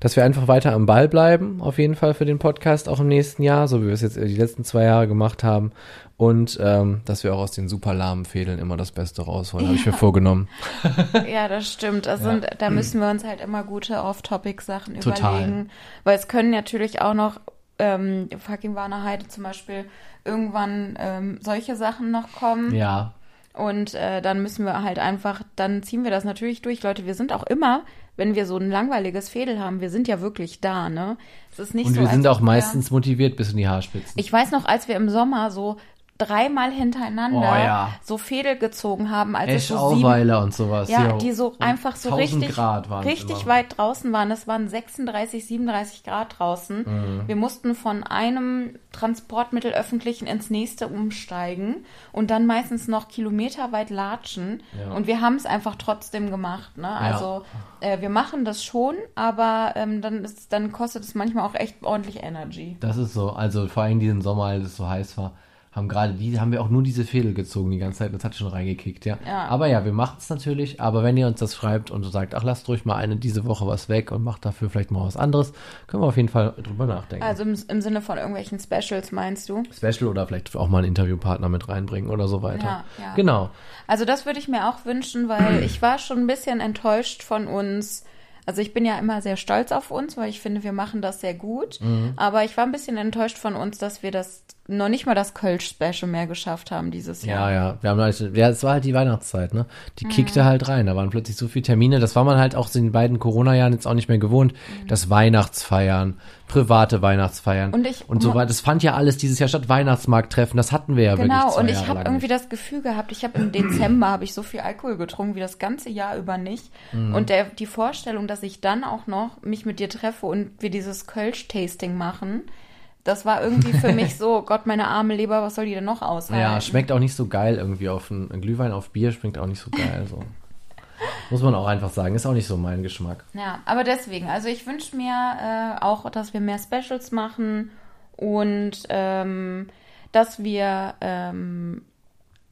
Speaker 2: dass wir einfach weiter am Ball bleiben, auf jeden Fall für den Podcast auch im nächsten Jahr, so wie wir es jetzt die letzten zwei Jahre gemacht haben. Und ähm, dass wir auch aus den super lahmen Fädeln immer das Beste rausholen, habe ich mir vorgenommen. [LAUGHS]
Speaker 3: Ja, das stimmt. Das sind, da müssen wir uns halt immer gute Off-Topic-Sachen überlegen. Weil es können natürlich auch noch, ähm, fucking Warner Heide zum Beispiel, irgendwann ähm, solche Sachen noch kommen.
Speaker 2: Ja,
Speaker 3: Und äh, dann müssen wir halt einfach, dann ziehen wir das natürlich durch. Leute, wir sind auch immer, wenn wir so ein langweiliges Fädel haben, wir sind ja wirklich da, ne? Es ist nicht
Speaker 2: Und
Speaker 3: so.
Speaker 2: wir sind auch meistens motiviert bis in die Haarspitzen.
Speaker 3: Ich weiß noch, als wir im Sommer so dreimal hintereinander
Speaker 2: Oh ja.
Speaker 3: so Fädel gezogen haben, als es
Speaker 2: Esch
Speaker 3: so sieben
Speaker 2: und sowas.
Speaker 3: ja, die so einfach so
Speaker 2: 1000
Speaker 3: richtig, richtig weit draußen waren. Es waren 36, 37 Grad draußen.
Speaker 2: Mhm.
Speaker 3: Wir mussten von einem Transportmittel öffentlichen ins nächste umsteigen und dann meistens noch kilometerweit latschen.
Speaker 2: Ja.
Speaker 3: Und wir haben es einfach trotzdem gemacht. Ne? Also äh, wir machen das schon, aber ähm, dann, ist, dann kostet es manchmal auch echt ordentlich Energy.
Speaker 2: Das ist so. Also vor allem diesen Sommer, als es so heiß war, haben gerade die, haben wir auch nur diese Fädel gezogen die ganze Zeit. Das hat schon reingekickt, ja.
Speaker 3: Ja.
Speaker 2: Aber ja, wir machen es natürlich. Aber wenn ihr uns das schreibt und sagt, ach, lasst ruhig mal eine diese Woche was weg und macht dafür vielleicht mal was anderes, können wir auf jeden Fall drüber nachdenken.
Speaker 3: Also im, im Sinne von irgendwelchen Specials meinst du?
Speaker 2: Special oder vielleicht auch mal einen Interviewpartner mit reinbringen oder so weiter.
Speaker 3: Ja, ja.
Speaker 2: Genau.
Speaker 3: Also das würde ich mir auch wünschen, weil [CLEARS THROAT] ich war schon ein bisschen enttäuscht von uns Also ich bin ja immer sehr stolz auf uns, weil ich finde, wir machen das sehr gut.
Speaker 2: Mhm.
Speaker 3: Aber ich war ein bisschen enttäuscht von uns, dass wir das noch nicht mal das Kölsch-Special mehr geschafft haben dieses Jahr.
Speaker 2: Ja, ja. Wir haben halt, ja, es war halt die Weihnachtszeit, ne? Die
Speaker 3: Mhm.
Speaker 2: kickte halt rein. Da waren plötzlich so viele Termine. Das war man halt auch in den beiden Corona-Jahren jetzt auch nicht mehr gewohnt. Das Weihnachtsfeiern, private Weihnachtsfeiern.
Speaker 3: Und ich-
Speaker 2: und so weiter. Das fand ja alles dieses Jahr statt. Weihnachtsmarkttreffen. Das hatten wir ja wirklich
Speaker 3: Genau, und ich habe irgendwie das Gefühl gehabt, ich habe im Dezember habe ich so viel Alkohol getrunken wie das ganze Jahr über nicht.
Speaker 2: Mhm.
Speaker 3: Und der, die Vorstellung, dass ich dann auch noch mich mit dir treffe und wir dieses Kölsch-Tasting machen, das war irgendwie für [LAUGHS] mich so, Gott, meine arme Leber, was soll die denn noch aushalten?
Speaker 2: Ja, schmeckt auch nicht so geil irgendwie auf ein ein Glühwein auf Bier schmeckt auch nicht so geil. So. Muss man auch einfach sagen. Ist auch nicht so mein Geschmack.
Speaker 3: Ja, aber deswegen, also ich wünsche mir äh, auch, dass wir mehr Specials machen und ähm, dass wir ähm,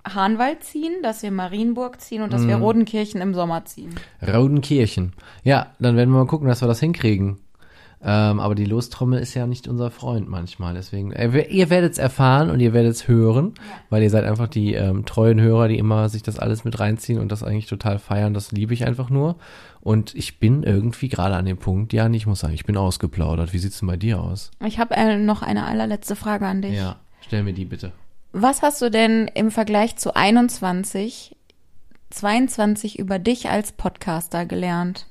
Speaker 3: Hahnwald ziehen, dass wir Marienburg ziehen und dass
Speaker 2: Mhm.
Speaker 3: wir Rodenkirchen im Sommer ziehen.
Speaker 2: Rodenkirchen. Ja, dann werden wir mal gucken, dass wir das hinkriegen. Ähm, aber die Lostrommel ist ja nicht unser Freund manchmal. Deswegen, äh, wir- ihr werdet es erfahren und ihr werdet es hören, weil ihr seid einfach die ähm, treuen Hörer, die immer sich das alles mit reinziehen und das eigentlich total feiern. Das liebe ich einfach nur. Und ich bin irgendwie gerade an dem Punkt, ja, ich muss sagen, ich bin ausgeplaudert. Wie sieht's denn bei dir aus?
Speaker 3: Ich habe äh, noch eine allerletzte Frage an dich.
Speaker 2: Ja, stell mir die bitte.
Speaker 3: Was hast du denn im Vergleich zu 21, 22 über dich als Podcaster gelernt?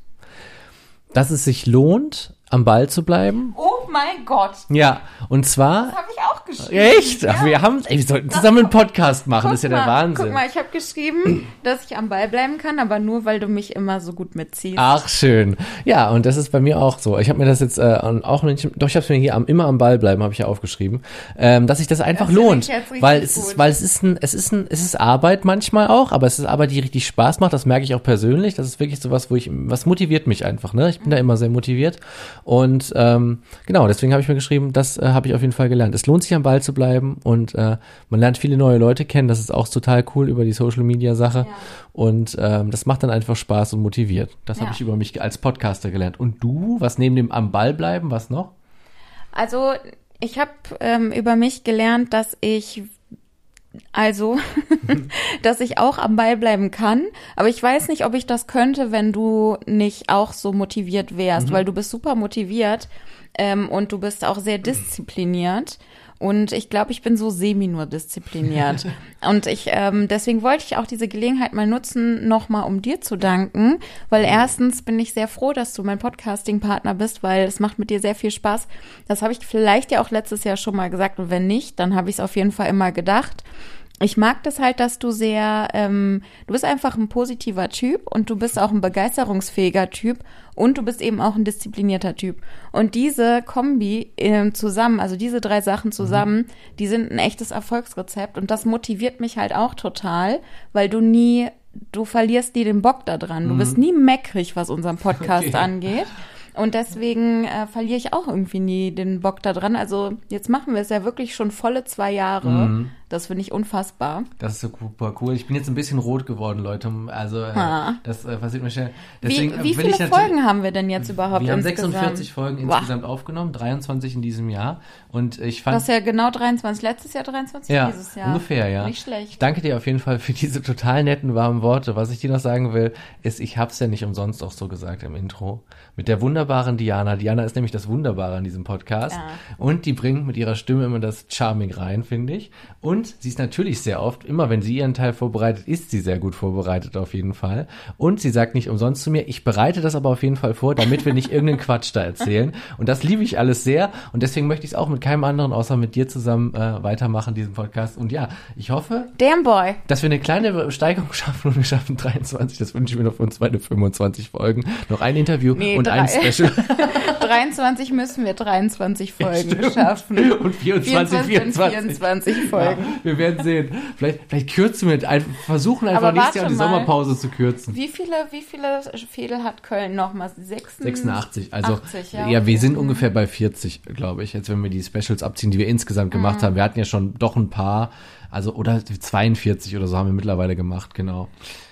Speaker 2: Dass es sich lohnt, am Ball zu bleiben.
Speaker 3: Oh mein Gott,
Speaker 2: Ja, und zwar.
Speaker 3: das habe ich auch geschrieben.
Speaker 2: Echt? Ach, wir haben, ey, wir sollten zusammen einen Podcast machen. das ist ja der
Speaker 3: mal,
Speaker 2: Wahnsinn.
Speaker 3: Guck mal, ich habe geschrieben, dass ich am Ball bleiben kann, aber nur, weil du mich immer so gut mitziehst.
Speaker 2: Ach, schön. Ja, und das ist bei mir auch so. Ich habe mir das jetzt äh, auch nicht, doch ich habe es mir hier am, immer am Ball bleiben, habe ich ja aufgeschrieben, ähm, dass sich das einfach
Speaker 3: Das
Speaker 2: lohnt, weil es ist, weil es ist ein, es ist ein, es ist Arbeit manchmal auch, aber es ist Arbeit, die richtig Spaß macht. Das merke ich auch persönlich. Das ist wirklich so was, wo ich, was motiviert mich einfach. Ne, ich bin da immer sehr motiviert und ähm, genau, deswegen habe ich mir geschrieben, das äh, habe ich auf jeden Fall gelernt. Es lohnt sich am Ball zu bleiben und äh, man lernt viele neue Leute kennen. Das ist auch total cool über die Social Media Sache.
Speaker 3: Ja.
Speaker 2: Und ähm, das macht dann einfach Spaß und motiviert. Das habe
Speaker 3: Ja.
Speaker 2: ich über mich als Podcaster gelernt. Und du, was neben dem am Ball bleiben, was noch?
Speaker 3: Also, ich habe ähm, über mich gelernt, dass ich also, [LAUGHS] dass ich auch am Ball bleiben kann, aber ich weiß nicht, ob ich das könnte, wenn du nicht auch so motiviert wärst, weil du bist super motiviert ähm, und du bist auch sehr diszipliniert. Und ich glaube, ich bin so semi nur diszipliniert. [LAUGHS] und ich, ähm, deswegen wollte ich auch diese Gelegenheit mal nutzen, nochmal um dir zu danken, weil erstens bin ich sehr froh, dass du mein Podcasting-Partner bist, weil es macht mit dir sehr viel Spaß. Das habe ich vielleicht ja auch letztes Jahr schon mal gesagt und wenn nicht, dann habe ich es auf jeden Fall immer gedacht. Ich mag das halt, dass du sehr, ähm, du bist einfach ein positiver Typ und du bist auch ein begeisterungsfähiger Typ und du bist eben auch ein disziplinierter Typ. Und diese Kombi ähm, zusammen, also diese drei Sachen zusammen, die sind ein echtes Erfolgsrezept und das motiviert mich halt auch total, weil du nie, du verlierst nie den Bock da dran. Du bist nie meckrig, was unseren Podcast [LAUGHS]
Speaker 2: Okay.
Speaker 3: angeht. Und deswegen äh, verliere ich auch irgendwie nie den Bock da dran. Also jetzt machen wir es ja wirklich schon volle zwei Jahre.
Speaker 2: Mhm.
Speaker 3: Das finde ich unfassbar.
Speaker 2: Das ist super cool. Ich bin jetzt ein bisschen rot geworden, Leute. Also äh, das äh, passiert mir schnell. Deswegen,
Speaker 3: wie
Speaker 2: äh,
Speaker 3: wie
Speaker 2: will
Speaker 3: viele
Speaker 2: ich
Speaker 3: Folgen haben wir denn jetzt überhaupt
Speaker 2: Wir haben
Speaker 3: insgesamt?
Speaker 2: 46 Folgen insgesamt aufgenommen, 23 in diesem Jahr. Und ich fand
Speaker 3: Das ist ja genau 23. Letztes Jahr 23,
Speaker 2: Ja,
Speaker 3: dieses Jahr.
Speaker 2: ungefähr, ja.
Speaker 3: Nicht
Speaker 2: Ich
Speaker 3: schlecht.
Speaker 2: danke dir auf jeden Fall für diese total netten, warmen Worte. Was ich dir noch sagen will, ist, ich hab's ja nicht umsonst auch so gesagt im Intro. Mit der wunderbaren Diana. Diana ist nämlich das Wunderbare an diesem Podcast.
Speaker 3: Ja.
Speaker 2: Und die bringt mit ihrer Stimme immer das Charming rein, finde ich. Und sie ist natürlich sehr oft, immer wenn sie ihren Teil vorbereitet, ist sie sehr gut vorbereitet auf jeden Fall. Und sie sagt nicht umsonst zu mir, ich bereite das aber auf jeden Fall vor, damit wir nicht irgendeinen Quatsch da erzählen. Und das liebe ich alles sehr. Und deswegen möchte ich es auch mit keinem anderen außer mit dir zusammen äh, weitermachen, diesen Podcast. Und ja, ich hoffe,
Speaker 3: Damn Boy.
Speaker 2: dass wir eine kleine Steigerung schaffen und wir schaffen 23. Das wünsche ich mir noch für uns beide 25 Folgen. Noch ein Interview
Speaker 3: Nee,
Speaker 2: und
Speaker 3: drei.
Speaker 2: ein Special. [LAUGHS]
Speaker 3: 23 müssen wir 23 Folgen
Speaker 2: Stimmt.
Speaker 3: schaffen.
Speaker 2: Und 24,
Speaker 3: 24,
Speaker 2: 24.
Speaker 3: 24 Folgen.
Speaker 2: Ja, wir werden sehen. Vielleicht, vielleicht kürzen wir, einfach, versuchen einfach nächstes Jahr die
Speaker 3: mal.
Speaker 2: Sommerpause zu kürzen.
Speaker 3: Wie viele, wie viele Fädel hat Köln nochmal?
Speaker 2: 86, also
Speaker 3: 80,
Speaker 2: ja,
Speaker 3: ja,
Speaker 2: wir
Speaker 3: okay.
Speaker 2: sind ungefähr bei 40, glaube ich, jetzt wenn wir die Specials abziehen, die wir insgesamt gemacht haben. Wir hatten ja schon doch ein paar, also oder 42 oder so haben wir mittlerweile gemacht, genau.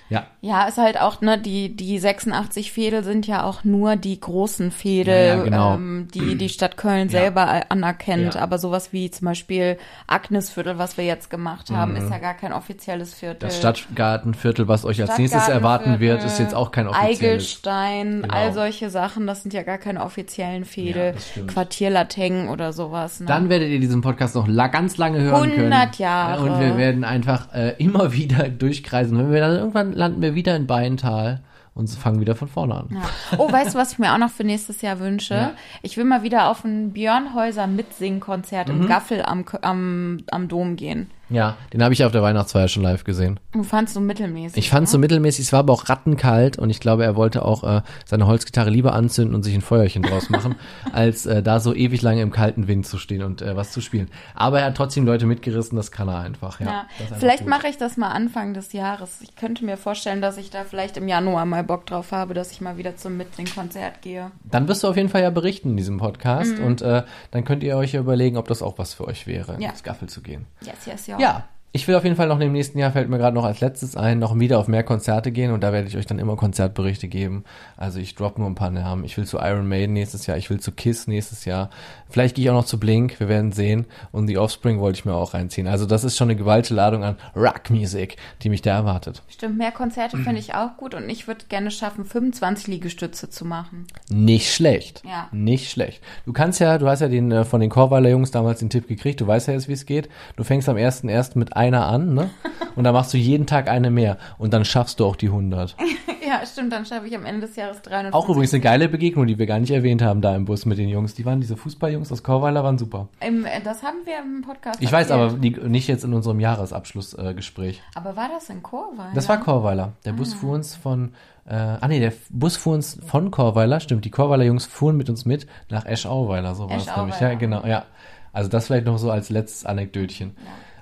Speaker 2: Ja.
Speaker 3: Ja, ist halt auch, ne, die, die 86 Fädel sind ja auch nur die großen Fädel,
Speaker 2: Ja, ja, genau.
Speaker 3: ähm, die die Stadt Köln selber anerkennt.
Speaker 2: Ja.
Speaker 3: Aber sowas wie zum Beispiel Agnesviertel, was wir jetzt gemacht haben, ist ja gar kein offizielles Viertel.
Speaker 2: Mhm. Das Stadtgartenviertel, was euch als nächstes erwarten wird, ist jetzt auch kein offizielles.
Speaker 3: Eigelstein,
Speaker 2: Genau.
Speaker 3: all solche Sachen, das sind ja gar keine offiziellen Fädel.
Speaker 2: das stimmt.
Speaker 3: Quartierlateng oder sowas. Ne?
Speaker 2: Dann werdet ihr diesen Podcast noch la ganz lange hören können.
Speaker 3: 100 Jahre.
Speaker 2: Und wir werden einfach äh, immer [LAUGHS] wieder durchkreisen. Wenn wir dann irgendwann landen wir wieder in Beintal und fangen wieder von vorne an.
Speaker 3: Ja. Oh, weißt du, was ich mir auch noch für nächstes Jahr wünsche?
Speaker 2: Ja.
Speaker 3: Ich will mal wieder auf ein Björn Häuser Mitsingkonzert
Speaker 2: Mhm.
Speaker 3: im Gaffel am, am, am Dom gehen.
Speaker 2: Ja, den habe ich auf der Weihnachtsfeier schon live gesehen.
Speaker 3: Du fandst du mittelmäßig.
Speaker 2: Ich fand es so mittelmäßig, es war aber auch rattenkalt und ich glaube, er wollte auch äh, seine Holzgitarre lieber anzünden und sich ein Feuerchen draus machen, [LAUGHS] als äh, da so ewig lange im kalten Wind zu stehen und äh, was zu spielen. Aber er hat trotzdem Leute mitgerissen, das kann er einfach. Ja,
Speaker 3: Ja,
Speaker 2: einfach
Speaker 3: vielleicht mache ich das mal Anfang des Jahres. Ich könnte mir vorstellen, dass ich da vielleicht im Januar mal Bock drauf habe, dass ich mal wieder zum Mitsing-Konzert gehe.
Speaker 2: Dann wirst du auf jeden Fall ja berichten in diesem Podcast und äh, dann könnt ihr euch ja überlegen, ob das auch was für euch wäre,
Speaker 3: Ja.
Speaker 2: ins Gaffel zu gehen.
Speaker 3: Yes, yes, Ja,
Speaker 2: ich will auf jeden Fall noch im nächsten Jahr, fällt mir gerade noch als letztes ein, noch wieder auf mehr Konzerte gehen und da werde ich euch dann immer Konzertberichte geben. Also ich drop nur ein paar Namen. Ich will zu Iron Maiden nächstes Jahr, ich will zu Kiss nächstes Jahr. Vielleicht gehe ich auch noch zu Blink, wir werden sehen. Und The Offspring wollte ich mir auch reinziehen. Also das ist schon eine gewaltige Ladung an Rockmusik, die mich da erwartet.
Speaker 3: Stimmt, mehr Konzerte finde ich auch gut und ich würde gerne schaffen, 25 Liegestütze zu machen.
Speaker 2: Nicht schlecht.
Speaker 3: Ja.
Speaker 2: Nicht schlecht. Du kannst ja, du hast ja den äh, von den Chorweiler Jungs damals den Tipp gekriegt, du weißt ja jetzt, wie es geht. Du fängst am 1.1. mit einer an, ne? Und dann machst du jeden Tag eine mehr und dann schaffst du auch die 100. [LAUGHS]
Speaker 3: ja, stimmt, dann schaffe ich am Ende des Jahres 300.
Speaker 2: Auch übrigens eine geile Begegnung, die wir gar nicht erwähnt haben da im Bus mit den Jungs. Die waren diese Fußballjungs aus Chorweiler waren super.
Speaker 3: Im, äh, das haben wir im Podcast
Speaker 2: Ich weiß aber die, nicht jetzt in unserem Jahresabschlussgespräch. Äh.
Speaker 3: Aber war das in Chorweil?
Speaker 2: das war Chorweiler. Der Bus fuhr uns von äh, ah nee, der Bus fuhr uns von Chorweiler, stimmt. Die Chorweiler Jungs fuhren mit uns mit nach Eschauweiler, so war es nämlich. Ja, genau, ja. Also das vielleicht noch so als letztes Anekdötchen.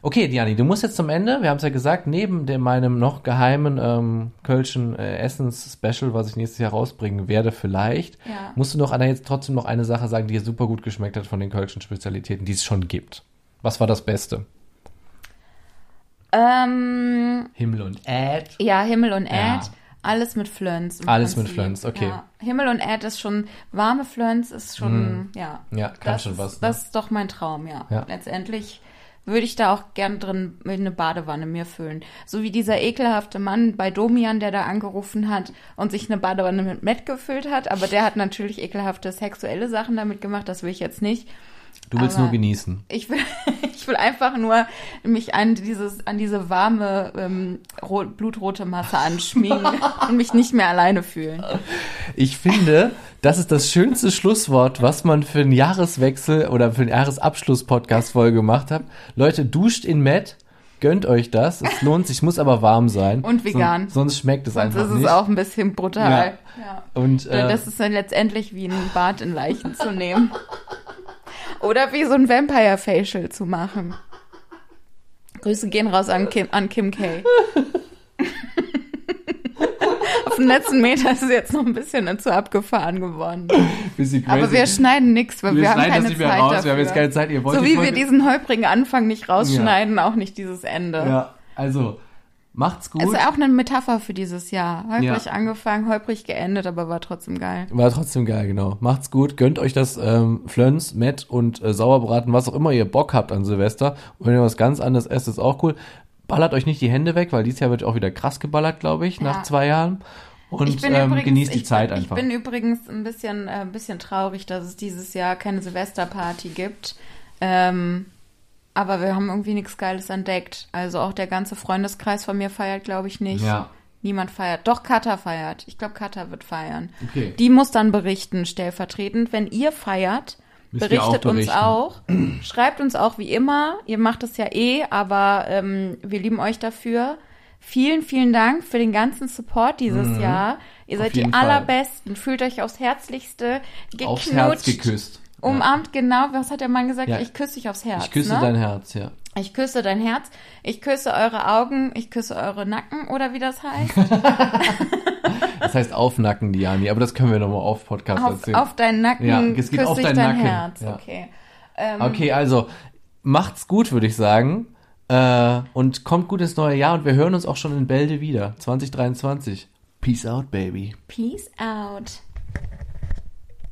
Speaker 2: Okay, Diani, du musst jetzt zum Ende, wir haben es ja gesagt, neben dem, meinem noch geheimen ähm, Kölschen äh, Essens-Special, was ich nächstes Jahr rausbringen werde, vielleicht,
Speaker 3: Ja.
Speaker 2: musst du noch Anna, jetzt trotzdem noch eine Sache sagen, die dir super gut geschmeckt hat von den Kölschen Spezialitäten, die es schon gibt. Was war das Beste?
Speaker 3: Ähm,
Speaker 2: Himmel und Erd.
Speaker 3: ja, Himmel und
Speaker 2: Ja.
Speaker 3: Erd. Alles mit Flöns.
Speaker 2: Alles mit. Flöns, okay.
Speaker 3: Ja. Himmel und Erd ist schon, warme Flöns ist schon, ja.
Speaker 2: Ja, kann
Speaker 3: das
Speaker 2: schon
Speaker 3: ist,
Speaker 2: was. Ne?
Speaker 3: Das ist doch mein Traum, ja.
Speaker 2: Ja.
Speaker 3: Letztendlich würde ich da auch gern drin mit eine Badewanne mir füllen. So wie dieser ekelhafte Mann bei Domian, der da angerufen hat und sich eine Badewanne mit Met gefüllt hat, aber der hat natürlich ekelhafte sexuelle Sachen damit gemacht, das will ich jetzt nicht.
Speaker 2: Du willst
Speaker 3: aber-
Speaker 2: nur genießen.
Speaker 3: Ich will, [LAUGHS] ich will einfach nur mich an dieses, an diese warme, ähm, rot, blutrote Masse anschmiegen [LAUGHS] und mich nicht mehr alleine fühlen.
Speaker 2: Ich finde, das ist das schönste Schlusswort, was man für einen Jahreswechsel oder für einen Jahresabschluss-Podcast-Folge gemacht hat. Leute, duscht in Met, gönnt euch das. Es lohnt sich, muss aber warm sein.
Speaker 3: Und vegan.
Speaker 2: Sonst, sonst schmeckt es
Speaker 3: Sonst
Speaker 2: einfach
Speaker 3: ist es
Speaker 2: nicht.
Speaker 3: auch ein bisschen brutal. Ja.
Speaker 2: Und äh,
Speaker 3: Das ist dann letztendlich wie ein Bad in Leichen zu nehmen. [LAUGHS] Oder wie so ein Vampire-Facial zu machen. Grüße gehen raus an Kim, an Kim K. [LAUGHS] Auf den letzten Meter ist es jetzt noch ein bisschen zu abgefahren geworden. Aber wir schneiden nichts, weil wir,
Speaker 2: Wir
Speaker 3: haben keine
Speaker 2: das nicht mehr
Speaker 3: Zeit
Speaker 2: raus,
Speaker 3: dafür.
Speaker 2: wir haben jetzt keine Zeit. Ihr wollt
Speaker 3: so wie
Speaker 2: Folge-
Speaker 3: wir diesen holprigen Anfang nicht rausschneiden, auch nicht dieses Ende.
Speaker 2: ja, also macht's gut.
Speaker 3: Es ist auch eine Metapher für dieses Jahr. Holprig
Speaker 2: Ja.
Speaker 3: angefangen, holprig geendet, aber war trotzdem geil.
Speaker 2: War trotzdem geil, genau. Macht's gut, gönnt euch das ähm, Flöns, Met und äh, Sauerbraten, was auch immer ihr Bock habt an Silvester. Und wenn ihr was ganz anderes esst, ist auch cool. Ballert euch nicht die Hände weg, weil dieses Jahr wird auch wieder krass geballert, glaube ich, nach
Speaker 3: Ja.
Speaker 2: zwei Jahren. Und ähm,
Speaker 3: übrigens,
Speaker 2: genießt die
Speaker 3: ich
Speaker 2: Zeit einfach.
Speaker 3: Ich bin übrigens ein bisschen, äh, ein bisschen traurig, dass es dieses Jahr keine Silvesterparty gibt. Ähm, aber wir haben irgendwie nichts Geiles entdeckt. Also auch der ganze Freundeskreis von mir feiert, glaube ich, nicht.
Speaker 2: Ja.
Speaker 3: Niemand feiert. Doch, Kata feiert. Ich glaube, Kata wird feiern.
Speaker 2: Okay.
Speaker 3: Die muss dann berichten, stellvertretend. Wenn ihr feiert,
Speaker 2: Müsst ihr auch
Speaker 3: berichtet uns auch. [CLEARS THROAT] Schreibt uns auch wie immer. Ihr macht es ja eh, aber ähm, wir lieben euch dafür. Vielen, vielen Dank für den ganzen Support dieses Jahr. Ihr
Speaker 2: Mhm.
Speaker 3: Seid die
Speaker 2: Fall.
Speaker 3: allerbesten. Fühlt euch aufs Herzlichste geknutscht.
Speaker 2: Aufs Herz geküsst.
Speaker 3: Umarmt, genau. Was hat der Mann gesagt?
Speaker 2: Ja.
Speaker 3: Ich küsse dich aufs Herz.
Speaker 2: Ich küsse
Speaker 3: ne?
Speaker 2: dein Herz, ja.
Speaker 3: Ich küsse dein Herz. Ich küsse eure Augen. Ich küsse eure Nacken oder wie das heißt. [LAUGHS]
Speaker 2: Das heißt aufnacken, Diani, aber das können wir nochmal auf Podcast
Speaker 3: auf,
Speaker 2: erzählen.
Speaker 3: auf deinen Nacken
Speaker 2: Ja, es geht
Speaker 3: küsse
Speaker 2: auf
Speaker 3: ich dein
Speaker 2: Nacken.
Speaker 3: Herz.
Speaker 2: Ja.
Speaker 3: Okay. Ähm,
Speaker 2: Okay, also macht's gut, würde ich sagen. Äh, und kommt gut ins neue Jahr und wir hören uns auch schon in Bälde wieder. 2023. Peace out, baby.
Speaker 3: Peace out.